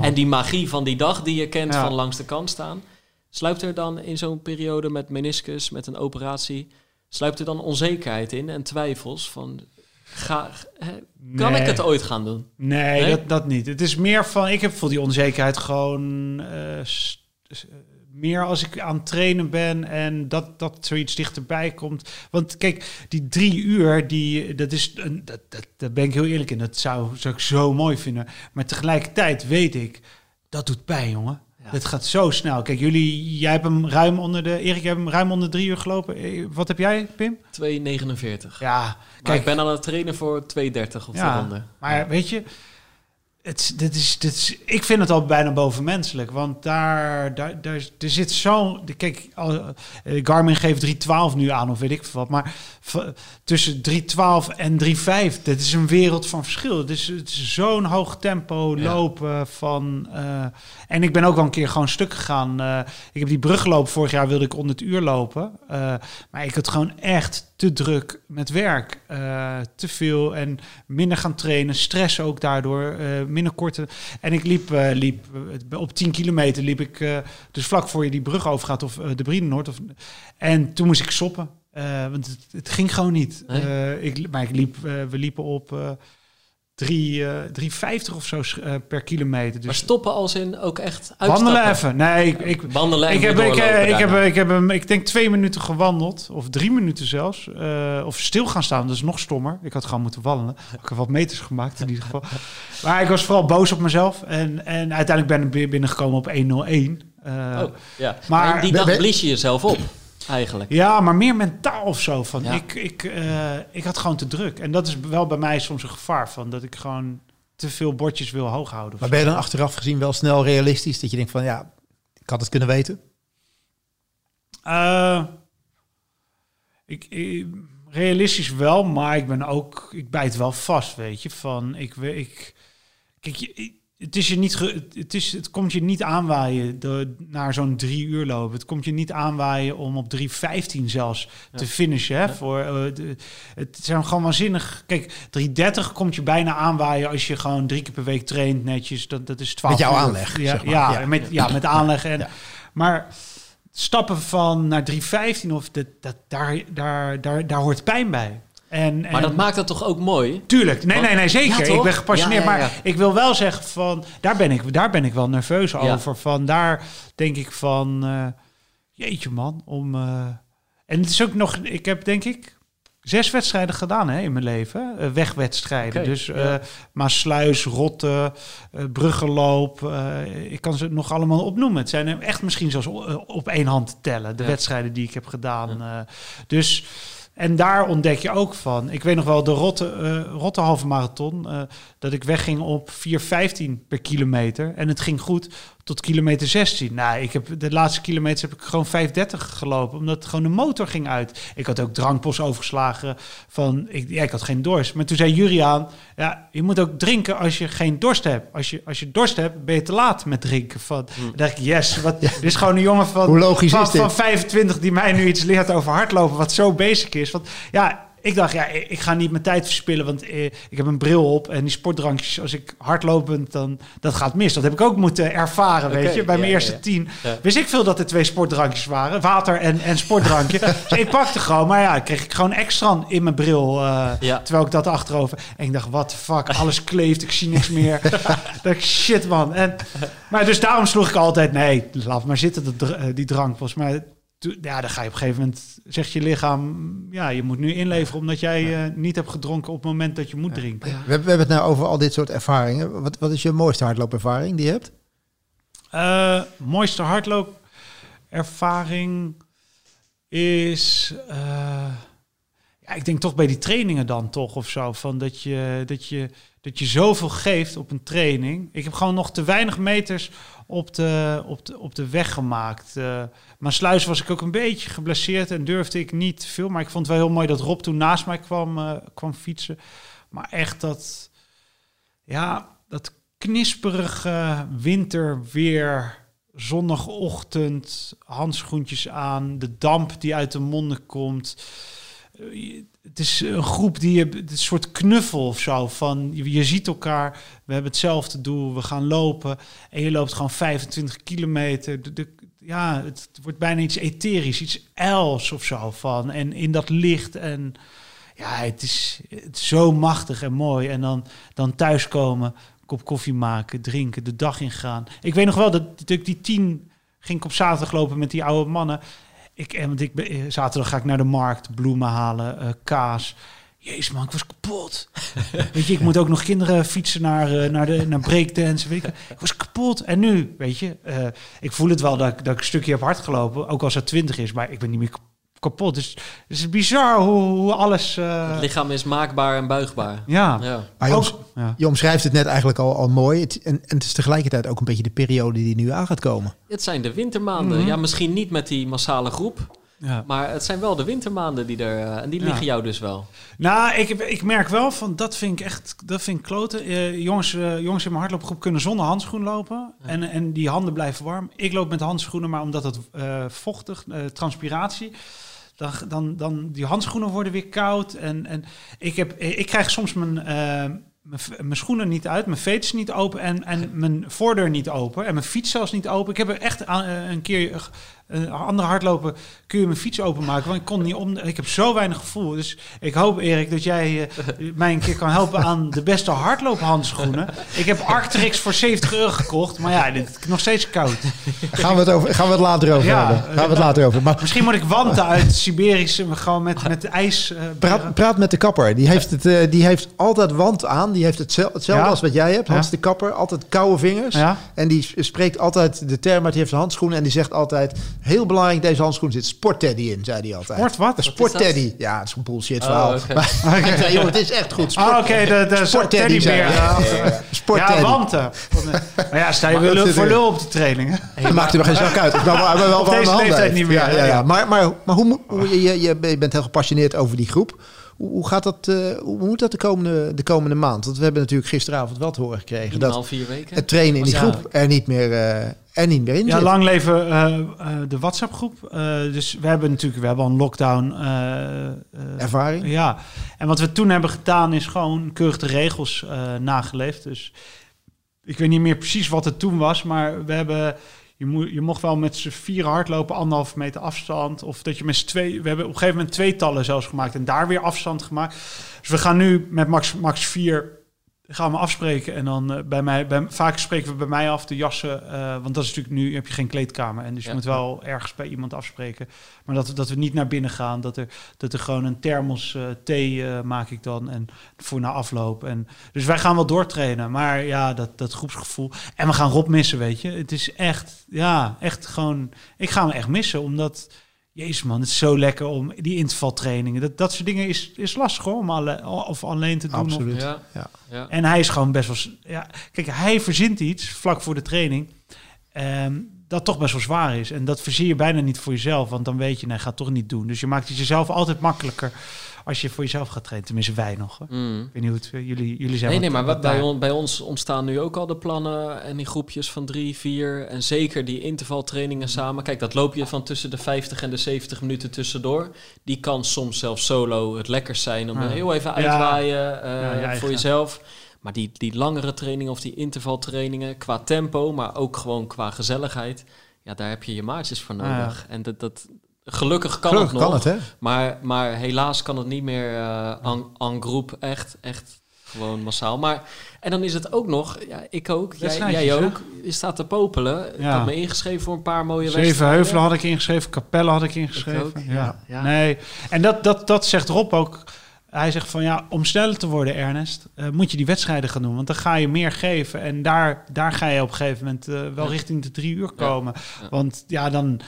en die magie van die dag die je kent van langs de kant staan. Sluipt er dan in zo'n periode met meniscus, met een operatie... sluipt er dan onzekerheid in en twijfels van... Ga, hè, kan
Nee.
ik het ooit gaan doen?
Nee,
Nee?
Dat, dat niet. Het is meer van, ik heb voor die onzekerheid gewoon eh, meer als ik aan het trainen ben en dat, dat zoiets dichterbij komt. Want kijk, die drie uur, die, dat is, een, dat, dat, daar ben ik heel eerlijk in. Dat zou, zou ik zo mooi vinden. Maar tegelijkertijd weet ik, dat doet pijn, jongen.
Ja.
Het gaat zo snel. Kijk, jullie, jij hebt hem ruim onder de, Erik, jij hebt hem ruim onder drie uur gelopen. Eh, Wat heb jij, Pim?
2,49.
Ja,
Maar
kijk,
ik ben aan het trainen voor 2,30 op de
Ja. Maar weet je, het, dit is, dit is, ik vind het al bijna bovenmenselijk. Want daar, daar, daar er zit zo... Kijk, al- eh, Garmin geeft 312 nu aan of weet ik wat. Maar tussen 312 en 35, dat is een wereld van verschil. Is, het is zo'n hoog tempo
Ja.
lopen van... eh, en ik ben ook wel een keer gewoon stuk gegaan. Eh, ik heb die brug gelopen. Vorig jaar wilde ik onder het uur lopen. Maar ik had gewoon echt te druk met werk. Eh, te veel en minder gaan trainen. Stress ook daardoor. eh, minder korte. En ik liep, eh, liep op 10 kilometer liep ik. dus vlak voor je die brug overgaat of de Brienenoord. Of, en toen moest ik stoppen. Eh, want het, het ging gewoon niet.
Nee?
Ik, maar ik liep, we liepen op eh, drie, eh 3,50 of zo eh, per kilometer. Dus
Maar stoppen als in ook echt
wandelen
uitstappen.
even. Nee, ik, ik,
Wandelen en
ik heb, ik, eh, ik, heb, ik heb hem, ik denk twee minuten gewandeld, of drie minuten zelfs. eh, of stil gaan staan, dat is nog stommer. Ik had gewoon moeten wandelen. *laughs* Ik heb wat meters gemaakt in ieder geval. *laughs* Maar ik was vooral boos op mezelf. En, en uiteindelijk ben ik bi- binnengekomen op 101. Eh,
Oh, ja.
maar-
Maar, die dag blies je jezelf op, eigenlijk.
Ja, maar meer mentaal of zo. Van
Ja.
ik, ik, eh, ik had gewoon te druk. En dat is wel bij mij soms een gevaar van dat ik gewoon te veel bordjes wil hoog houden.
Maar ben je dan achteraf gezien wel snel realistisch dat je denkt van ja, ik had het kunnen weten?
Eh, ik, ik- realistisch wel, maar ik ben ook, ik bijt wel vast, weet je. Van, ik, ik, kijk, je, het is je niet, ge- het is, het komt je niet aanwaaien de, naar zo'n drie uur lopen. Het komt je niet aanwaaien om op 3.15 zelfs te finishen. Hè, voor, eh, de, het zijn gewoon waanzinnig. Kijk, 3.30 komt je bijna aanwaaien als je gewoon drie keer per week traint netjes. Dat, dat is 12
Met jouw
uur.
aanleg,
Ja,
zeg maar.
ja,
Ja.
Met, ja, met aanleg. En,
Ja.
Maar stappen van naar 315 of dat, dat, daar, daar, daar, daar hoort pijn bij. En,
Maar
en-
dat maakt het toch ook mooi?
Tuurlijk, nee,
Want-
nee, nee, zeker.
Ja,
ik ben gepassioneerd,
Ja, ja, ja.
maar ik wil wel zeggen van, daar ben ik, daar ben ik wel nerveus over. Van daar denk ik van, eh, jeetje man, om. eh, en het is ook nog, ik heb denk ik zes wedstrijden gedaan hè, in mijn leven, eh, wegwedstrijden. Dus eh Maasluis, Rotte, eh Bruggeloop, ik kan ze nog allemaal opnoemen. Het zijn echt misschien zelfs op één hand te tellen, de wedstrijden die ik heb gedaan. dus en daar ontdek je ook van. Ik weet nog wel de Rotte, eh Rotte halve marathon. eh, dat ik wegging op 4,15 per kilometer. En het ging goed tot kilometer 16. Nou, ik heb de laatste kilometers heb ik gewoon 5,30 gelopen. Omdat gewoon de motor ging uit. Ik had ook drankpos overgeslagen van... Ik, ja, ik had geen dorst. Maar toen zei Juriaan... Ja, je moet ook drinken als je geen dorst hebt. Als je, als je dorst hebt, ben je te laat met drinken. Van, Dan dacht ik, yes. Wat, Dit is gewoon een jongen van
Hoe logisch
van,
is dit?
van 25 die mij nu iets leert over hardlopen, wat zo basic is. Want ja, ik dacht, ja, ik ga niet mijn tijd verspillen, want eh, ik heb een bril op en die sportdrankjes, als ik hardlopend, dan dat gaat mis. Dat heb ik ook moeten ervaren, weet je. Bij
ja,
mijn eerste
ja.
tien
Ja.
wist ik veel dat er twee sportdrankjes waren, water en, en sportdrankje. *laughs* dus ik pakte gewoon, maar ja, kreeg ik gewoon extra in mijn bril, eh, terwijl ik dat achterover. En ik dacht, the fuck, alles kleeft, ik zie niks meer. *laughs* dat shit man. En, maar dus daarom sloeg ik altijd, nee, laat maar zitten, eh, die drankpos. Maar toen- ja, dan ga je op een gegeven moment, zegt je lichaam, ja, je moet nu inleveren omdat jij eh, niet hebt gedronken op het moment dat je moet drinken.
We, hebben- we hebben het nou over al dit soort ervaringen. Wat, wat is je mooiste hardloopervaring die je hebt?
Eh, mooiste hardloopervaring is, eh, ja, ik denk toch bij die trainingen dan toch of zo, van dat je, dat je, dat je zoveel geeft op een training. Ik heb gewoon nog te weinig meters op de, op de, op de weg gemaakt. Eh maar sluis was ik ook een beetje geblesseerd en durfde ik niet veel. Maar ik vond het wel heel mooi dat Rob toen naast mij kwam, eh, kwam fietsen. Maar echt dat, ja, dat knisperige winterweer zondagochtend, handschoentjes aan, de damp die uit de monden komt. Eh, Het is een groep die je, het een soort knuffel of zo. Van je, ziet elkaar, we hebben hetzelfde doel, we gaan lopen. En je loopt gewoon 25 kilometer. De, ja, het wordt bijna iets etherisch, iets els of zo van. En in dat licht en ja, het is, het zo machtig en mooi. En dan, dan thuiskomen, kop koffie maken, drinken, de dag ingaan. Ik weet nog wel dat, ik die tien ging op zaterdag lopen met die oude mannen. Ik, en want ik ben, eh, zaterdag ga ik naar de markt, bloemen halen, eh, kaas. Jezus man, ik was kapot. *laughs* weet je, ik moet ook nog kinderen fietsen naar, eh, naar, de, naar breakdance. Weet ik. ik was kapot. En nu, weet je, eh, ik voel het wel dat ik, dat ik een stukje heb hard gelopen. Ook als het 20 is, maar ik ben niet meer kap- kapot. Dus het is bizar hoe, hoe alles... eh,
Het lichaam is maakbaar en buigbaar.
ja.
Ja.
Maar je,
Ook-
oms-
ja.
je omschrijft het net eigenlijk al, al mooi. Het, en, en het is tegelijkertijd ook een beetje de periode die nu aan gaat komen.
Het zijn de wintermaanden.
Mhm.
Ja, misschien niet met die massale groep.
Ja.
Maar het zijn wel de wintermaanden die er... eh, en die
Ja.
liggen jou dus wel.
Nou, ik, ik merk wel van dat vind ik echt, dat vind ik kloten. Eh, jongens, jongens in mijn hardloopgroep kunnen zonder handschoen lopen
Ja.
en, en die handen blijven warm. Ik loop met handschoenen, maar omdat het eh, vochtig, eh, transpiratie, dan, dan, dan die handschoenen worden weer koud. En, en ik, heb, ik krijg soms mijn, eh, mijn, schoenen niet uit, mijn veters niet open en, en mijn voordeur niet open en mijn fiets zelfs niet open. Ik heb er echt eh, een keer een andere hardlopen kun je mijn fiets openmaken, want ik kon niet om. Ik heb zo weinig gevoel. Dus ik hoop, Erik, dat jij eh, mij een keer kan helpen aan de beste hardloophandschoenen. Ik heb Arctrix voor 70 euro gekocht, maar ja, dit is nog steeds koud.
Gaan we het, over, gaan we het later over
Ja,
hebben. Gaan we het later over. Maar
Misschien moet ik wanten uit Siberische, maar gewoon met, met ijs. eh,
praat, praat met de kapper. Die heeft, het, eh, die heeft altijd wand aan. Die heeft hetzel- hetzelfde
Ja.
als wat jij hebt. Hans
Ja.
de kapper. Altijd koude vingers. En die spreekt altijd de term uit. Die heeft handschoenen. En die zegt altijd... Heel belangrijk, deze handschoen zit sportteddy in, zei hij altijd.
Sport wat?
Sportteddy. Ja, het is een bullshit
Oh,
verhaal.
oké. *laughs*
Maar ik zei, joh, het is echt goed. Sport,
Ah, oké, de, de
sportteddy, zei
teddybeer.
hij.
Ja,
sportteddy.
ja, wanten. Maar ja, sta je *laughs*
Maar
weer
dat
lul voor lul op die trainingen. *laughs*
Dat maakt er maar geen zak uit. Ik ben wel, wel
Op deze
handen
leeftijd
heeft.
niet meer,
Ja, ja, ja. Maar, maar, maar hoe, hoe, je, je, je bent heel gepassioneerd over die groep. Hoe, hoe gaat dat, eh, hoe moet dat de komende, de komende maand? Want we hebben natuurlijk gisteravond wat te horen gekregen. Dat
vier weken.
het trainen in die groep er niet meer, eh, er niet meer in
Ja,
zit.
lang leven eh, eh, de WhatsApp-groep. Eh, dus we hebben natuurlijk we hebben al een lockdown.
Ervaring.
ja, en wat we toen hebben gedaan is gewoon keurig de regels nageleefd. Dus ik weet niet meer precies wat het toen was, maar we hebben... Je, moet, je mocht wel met z'n vieren hardlopen, anderhalve meter afstand. Of dat je met z'n twee... We hebben op een gegeven moment tweetallen zelfs gemaakt en daar weer afstand gemaakt. Dus we gaan nu met max, max vier gaan we afspreken. En dan eh, bij mij, bij, vaak spreken we bij mij af de jassen. eh, want dat is natuurlijk nu heb je geen kleedkamer. En dus
Ja.
je moet wel ergens bij iemand afspreken. Maar dat, dat we niet naar binnen gaan. Dat er, dat er gewoon een thermos eh, thee maak ik dan. En voor na afloop. En, dus wij gaan wel doortrainen. Maar ja, dat, dat groepsgevoel. En we gaan Rob missen, weet je. Het is echt, ja, echt gewoon... Ik ga hem echt missen, omdat... Jezus man, het is zo lekker om die intervaltrainingen. Dat, dat soort dingen is, is lastig hoor, om alle, of alleen te doen. of-
Absoluut.
Ja.
Ja.
Ja.
en hij is gewoon best wel... Ja, kijk, hij verzint iets vlak voor de training... ehm, dat toch best wel zwaar is. En dat verzin je bijna niet voor jezelf. Want dan weet je, nee, ga het toch niet doen. Dus je maakt het jezelf altijd makkelijker... als je voor jezelf gaat trainen. Tenminste, wij nog.
Mm.
Ik weet niet hoe het... eh, Jullie, jullie zijn
Nee,
wat-
nee, maar
wat
bij,
daar-
on- bij ons ontstaan nu ook al de plannen en die groepjes van drie, vier en zeker die intervaltrainingen samen. Kijk, dat loop je van tussen de 50 en de 70 minuten tussendoor. Die kan soms zelfs solo het lekkers zijn om heel even uitwaaien eh,
Ja, je eigen.
voor jezelf. Maar die, die langere trainingen of die intervaltrainingen qua tempo, maar ook gewoon qua gezelligheid. Ja, daar heb je je maatjes voor
Ja.
nodig. En dat, dat, gelukkig kan
Gelukkig
het nog.
kan het, hè?
Maar, maar helaas kan het niet meer eh aan, aan groep, echt, echt gewoon massaal. Maar, en dan is het ook nog, ja, ik ook, jij, jij ook, je staat te popelen. Ik
Ja.
had me ingeschreven voor een paar mooie
Zeven
wedstrijden.
Heuvelen had ik ingeschreven, Capelle had ik ingeschreven.
ook,
ja.
ja, ja.
Nee, en dat, dat, dat zegt Rob ook. Hij zegt van ja, om sneller te worden, Ernest, eh, moet je die wedstrijden gaan doen. Want dan ga je meer geven. En daar, daar ga je op een gegeven moment eh, wel
Ja.
richting de drie uur komen.
ja.
Want ja, dan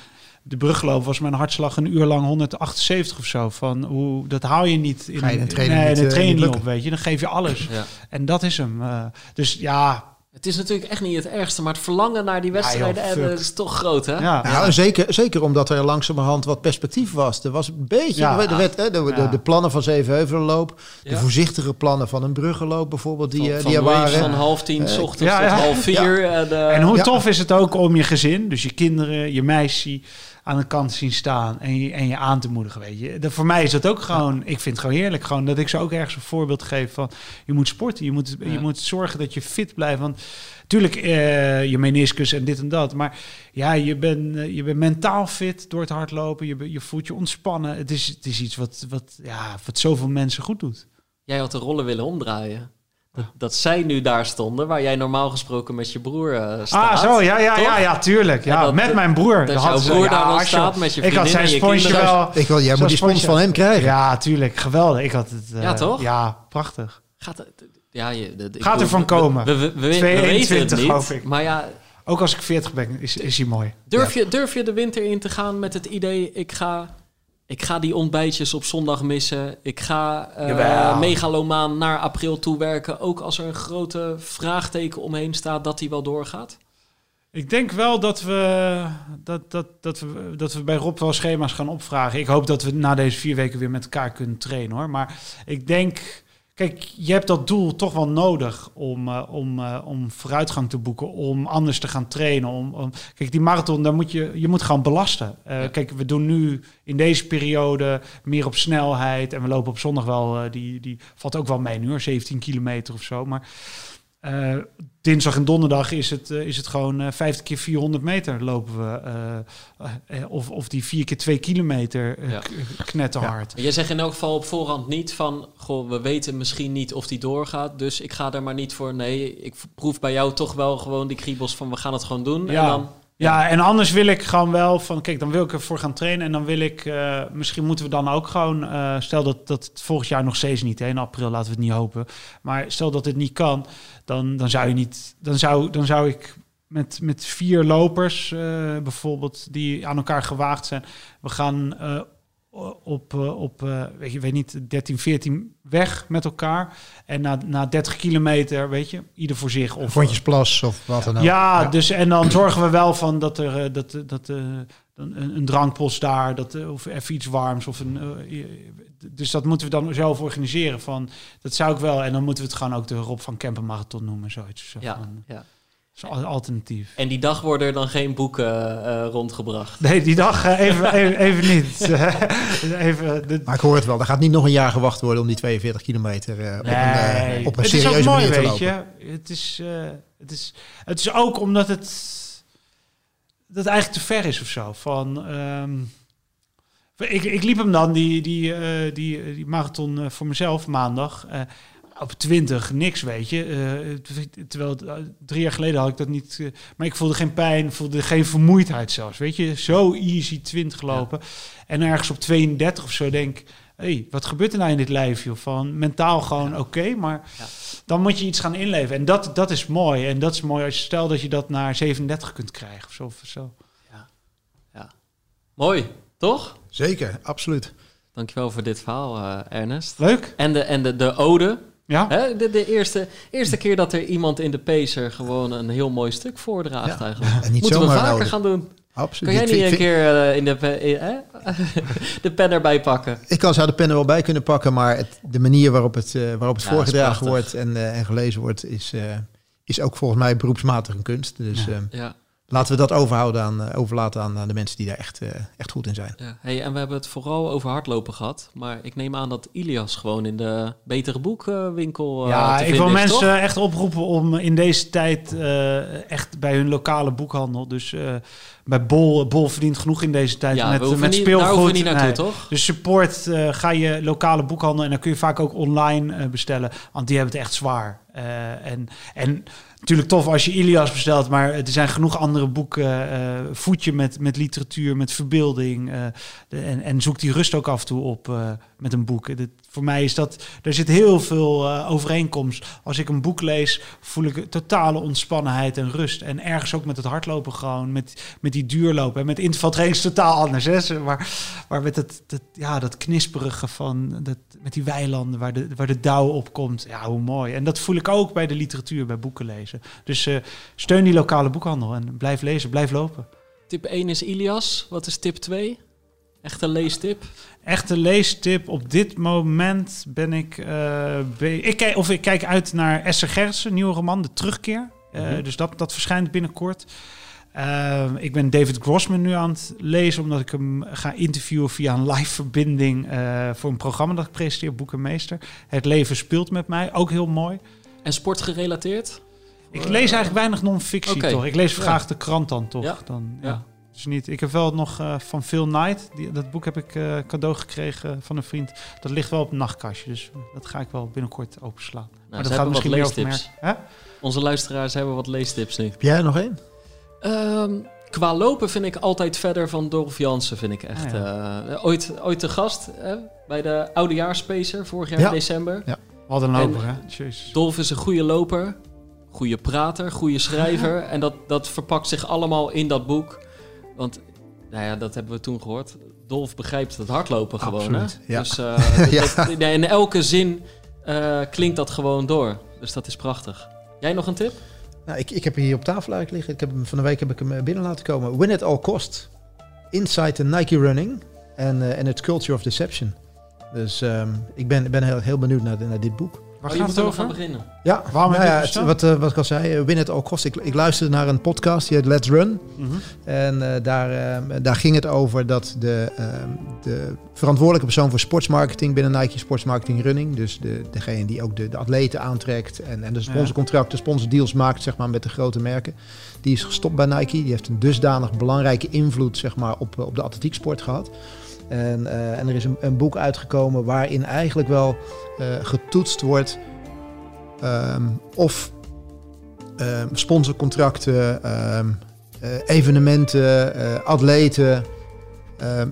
de brugloop was mijn hartslag een uur lang 178 of zo. Van hoe, dat hou je niet in
Ga je in een training
nee,
niet,
in een
eh,
training
niet
niet
lukken.
op, weet je. Dan geef je alles.
Ja.
En dat is hem. eh. dus ja,
Het is natuurlijk echt niet het ergste, maar het verlangen naar die wedstrijden
joh,
eh, is toch groot, hè?
Ja.
Nou, zeker, zeker omdat er langzamerhand wat perspectief was. Er was een beetje,
Ja.
er werd, hè, de, de,
Ja.
de plannen van Zevenheuvelenloop, de
Ja.
voorzichtige plannen van een bruggenloop bijvoorbeeld, die,
Van,
eh,
van
die er
Louis
waren.
van half tien s
Eh,
ochtends
ja,
tot half vier. En, eh,
En hoe
Ja.
tof is het ook om je gezin, dus je kinderen, je meisje aan de kant zien staan en je, en je aan te moedigen, weet je. Dat, voor mij is dat ook gewoon, ik vind het gewoon heerlijk, gewoon dat ik ze ook ergens een voorbeeld geef van, je moet sporten, je moet, je moet zorgen dat je fit blijft, want natuurlijk eh, je meniscus en dit en dat, maar ja, je bent eh, je bent mentaal fit door het hardlopen, je, je voelt je ontspannen. Het is, het is iets wat, wat, ja, wat zoveel mensen goed doet.
Jij had de rollen willen omdraaien. Dat, dat zij nu daar stonden, waar jij normaal gesproken met je broer eh, staat.
Ah, zo, ja, ja,
toch?
ja, ja, tuurlijk. Ja,
Ja, dat-
met mijn broer.
dat
ze-
broer
ja,
daar
je-
staat met je
Ik had
vriendin
zijn sponsje wel.
Ik wil, jij moet die spons
sponsje.
van hem krijgen.
Ja, tuurlijk. Geweldig. Ik had het. eh,
Ja, toch?
Ja, prachtig.
Gaat, het- ja, je, dat-
Gaat
bedoel,
ervan komen.
We, we, we, we
2,21
weten het niet.
hoop ik.
Maar ja,
Ook als ik 40 ben, is, is hij mooi.
durf, je, durf je de winter in te gaan met het idee... ik ga, ik ga die ontbijtjes op zondag missen. Ik ga eh
Jawel.
megalomaan naar april toe werken. Ook als er een grote vraagteken omheen staat dat die wel doorgaat.
Ik denk wel dat we, dat, dat, dat, we, dat we bij Rob wel schema's gaan opvragen. Ik hoop dat we na deze vier weken weer met elkaar kunnen trainen hoor. Maar ik denk, kijk, je hebt dat doel toch wel nodig om, eh, om, eh, om vooruitgang te boeken, om anders te gaan trainen. Om, om, kijk, die marathon, daar moet je, je moet gewoon belasten. Eh,
Ja.
Kijk, we doen nu in deze periode meer op snelheid. En we lopen op zondag wel, die, die valt ook wel mee nu hoor, 17 kilometer of zo. Maar eh, dinsdag en donderdag is het, eh, is het gewoon eh 50 keer 400 meter lopen we. of, of die 4 keer 2 kilometer
Ja.
knetterhard.
Maar je zegt in elk geval op voorhand niet van... goh, we weten misschien niet of die doorgaat... dus ik ga er maar niet voor. Nee, ik proef bij jou toch wel gewoon die kriebels van... we gaan het gewoon doen.
Ja.
En dan,
Ja, en anders wil ik gewoon wel van, kijk, dan wil ik ervoor gaan trainen en dan wil ik, eh, misschien moeten we dan ook gewoon, eh, stel dat dat het volgend jaar nog steeds niet, hè, april laten we het niet hopen, maar stel dat het niet kan, dan, dan zou je niet, dan zou, dan zou ik met, met vier lopers eh, bijvoorbeeld die aan elkaar gewaagd zijn, we gaan op, eh, op eh, weet je, weet niet, 13, 14 weg met elkaar en na, na 30 kilometer, weet je, ieder voor zich of
Vondjesplas of wat dan ook.
ja, dus en dan zorgen we wel van dat er eh, dat, eh, dat eh, een, een drankpost daar, dat, eh, of even iets warms. Of een, eh, eh, dus dat moeten we dan zelf organiseren. Van, dat zou ik wel. En dan moeten we het gewoon ook de Rob van Kempen Marathon noemen. Zoiets. Zo
ja,
van,
ja.
Al- alternatief.
En die dag worden er dan geen boeken eh, rondgebracht.
Nee, die dag eh, even, *laughs* even, even niet. *laughs* even, de,
Maar ik hoor het wel, er gaat niet nog een jaar gewacht worden om die 42 kilometer eh, op een, eh,
Nee,
op een
het is ook
serieuze
mooi,
manier te
weet
lopen.
je. Het is, eh, het, is, het is ook omdat het, dat het eigenlijk te ver is of zo. Van, ehm, ik, ik liep hem dan, die, die, eh, die, die marathon eh, voor mezelf maandag. Op 20, niks, weet je. Eh, terwijl het, eh, drie jaar geleden had ik dat niet. eh, maar ik voelde geen pijn, voelde geen vermoeidheid zelfs. Weet je, zo easy 20 lopen. En ergens op 32 of zo denk hey, wat gebeurt er nou in dit lijf, joh? Van mentaal gewoon oké, maar
Ja.
dan moet je iets gaan inleven. En dat, dat is mooi. En dat is mooi als je stel dat je dat naar 37 kunt krijgen of zo. Of zo.
Mooi, toch?
Zeker, absoluut.
Dankjewel voor dit verhaal, eh, Ernest.
Leuk?
En de, en de, de ode.
Ja?
Hè? De, de eerste, eerste keer dat er iemand in de Pacer gewoon een heel mooi stuk voordraagt
Ja.
eigenlijk.
En niet
Moeten we
zomaar
vaker
nodig.
gaan doen.
Absoluut.
Kan jij niet een keer eh, in de, in- hè? *laughs* de pen erbij pakken?
Ik kan, zou de pen er wel bij kunnen pakken, maar het, de manier waarop het, eh, waarop het
Ja,
voorgedragen wordt en, eh, en gelezen wordt, is, eh, is ook volgens mij beroepsmatig een kunst. Dus
Ja.
eh,
Ja.
Laten we dat overhouden aan, eh, overlaten aan, aan de mensen die daar echt, eh, echt goed in zijn.
Ja. Hey, en we hebben het vooral over hardlopen gehad. Maar ik neem aan dat Ilias gewoon in de betere boekwinkel eh,
ja,
te
ik wil
is,
mensen
toch?
echt oproepen om in deze tijd eh, echt bij hun lokale boekhandel. Dus eh, bij Bol, Bol verdient genoeg in deze tijd
Ja,
met, met
niet,
speelgoed.
daar hoeven we niet naartoe,
Nee.
toch?
Dus support, eh, ga je lokale boekhandel en dan kun je vaak ook online eh, bestellen, want die hebben het echt zwaar. Eh, en, en natuurlijk tof als je Ilias bestelt, maar er zijn genoeg andere boeken. eh voed je met, met literatuur, met verbeelding. eh, en, en zoek die rust ook af en toe op eh, met een boek. Dit, voor mij is dat, er zit heel veel uh, overeenkomst. Als ik een boek lees, voel ik totale ontspannenheid en rust. En ergens ook met het hardlopen gewoon, met, met die duurlopen. En met intervaltraining totaal anders. Hè? Maar, maar met dat, ja, dat knisperige van, dat, met die weilanden waar de, waar de dauw op komt. Ja, hoe mooi. En dat voel ik ook bij de literatuur, bij boeken lezen. Dus uh, steun die lokale boekhandel en blijf lezen, blijf lopen.
Tip 1 is Ilias. Wat is tip 2? Echte leestip?
Echte leestip. Op dit moment ben ik... Uh, ik kijk, of ik kijk uit naar Esther Gerritsen, nieuwe roman, De Terugkeer. Uh, mm -hmm. Dus dat, dat verschijnt binnenkort. Uh, ik ben David Grossman nu aan het lezen, omdat ik hem ga interviewen via een live verbinding uh, voor een programma dat ik presenteer, Boekenmeester. Het leven speelt met mij, ook heel mooi.
En sportgerelateerd?
Ik lees eigenlijk weinig non-fictie okay. toch. Ik lees graag ja. de krant dan toch. Ja. Dan, ja. ja. Dus niet. Ik heb wel nog uh, van Phil Knight. Die, dat boek heb ik uh, cadeau gekregen van een vriend. Dat ligt wel op een nachtkastje. Dus dat ga ik wel binnenkort openslaan. Nou, maar dat gaat misschien meer over
Onze luisteraars hebben wat leestips nu.
Heb jij er nog één?
Um, qua lopen vind ik altijd verder van Dolf Jansen. Vind ik echt. Ah, ja. uh, ooit, ooit te gast bij de Oudejaarspacer vorig jaar in december.
Ja, wat een loper hè.
Jezus. Dolf is een goede loper. Goede prater, goede schrijver. *laughs* en dat, dat verpakt zich allemaal in dat boek. Want, nou ja, dat hebben we toen gehoord. Dolf begrijpt het hardlopen gewoon. Hè?
Ja.
Dus *laughs* uh, ja. dat, in elke zin uh, klinkt dat gewoon door. Dus dat is prachtig. Jij nog een tip?
Nou, ik, ik heb hier op tafel eigenlijk liggen. Ik heb hem, van de week heb ik hem binnen laten komen. Win at all cost. Inside the Nike Running en uh, its Culture of Deception. Dus um, ik ben, ben heel, heel benieuwd naar, naar dit boek.
Waar oh, gaat het over? Gaan beginnen?
Ja, waarom nou ja, het, wat, uh, wat ik al zei, uh, win it all cost. Ik, ik luisterde naar een podcast, die heet Let's Run. Mm -hmm. En uh, daar, daar ging het over dat de, de verantwoordelijke persoon voor sportsmarketing binnen Nike Sportsmarketing Running, dus de, degene die ook de, de atleten aantrekt en, en de sponsorcontracten, sponsordeals maakt zeg maar, met de grote merken, die is gestopt bij Nike. Die heeft een dusdanig belangrijke invloed zeg maar, op, op de atletieksport gehad. En, uh, en er is een, een, boek uitgekomen waarin eigenlijk wel uh, getoetst wordt um, of um, sponsorcontracten, um, uh, evenementen, atleten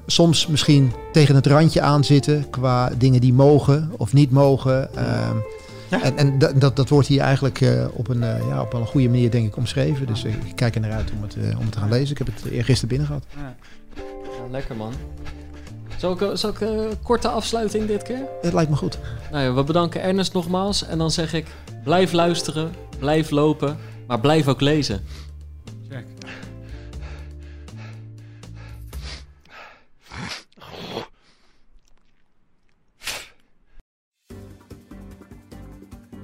soms misschien tegen het randje aanzitten qua dingen die mogen of niet mogen. Ja. En, en dat, dat, dat, wordt hier eigenlijk op, een, ja, op een goede manier denk ik omschreven. Dus ik kijk er naar uit om het, om het te gaan lezen. Ik heb het eergisteren binnen gehad.
Ja. lekker man. Zal ik, zal ik een korte afsluiting dit keer?
Het lijkt me goed.
Nou ja, we bedanken Ernest nogmaals. En dan zeg ik, blijf luisteren, blijf lopen, maar blijf ook lezen.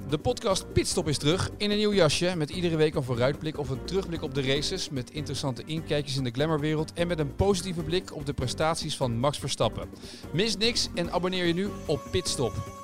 De podcast Pitstop is terug in een nieuw jasje met iedere week een vooruitblik of een terugblik op de races met interessante inkijkjes in de glamourwereld en met een positieve blik op de prestaties van Max Verstappen. Mis niks en abonneer je nu op Pitstop.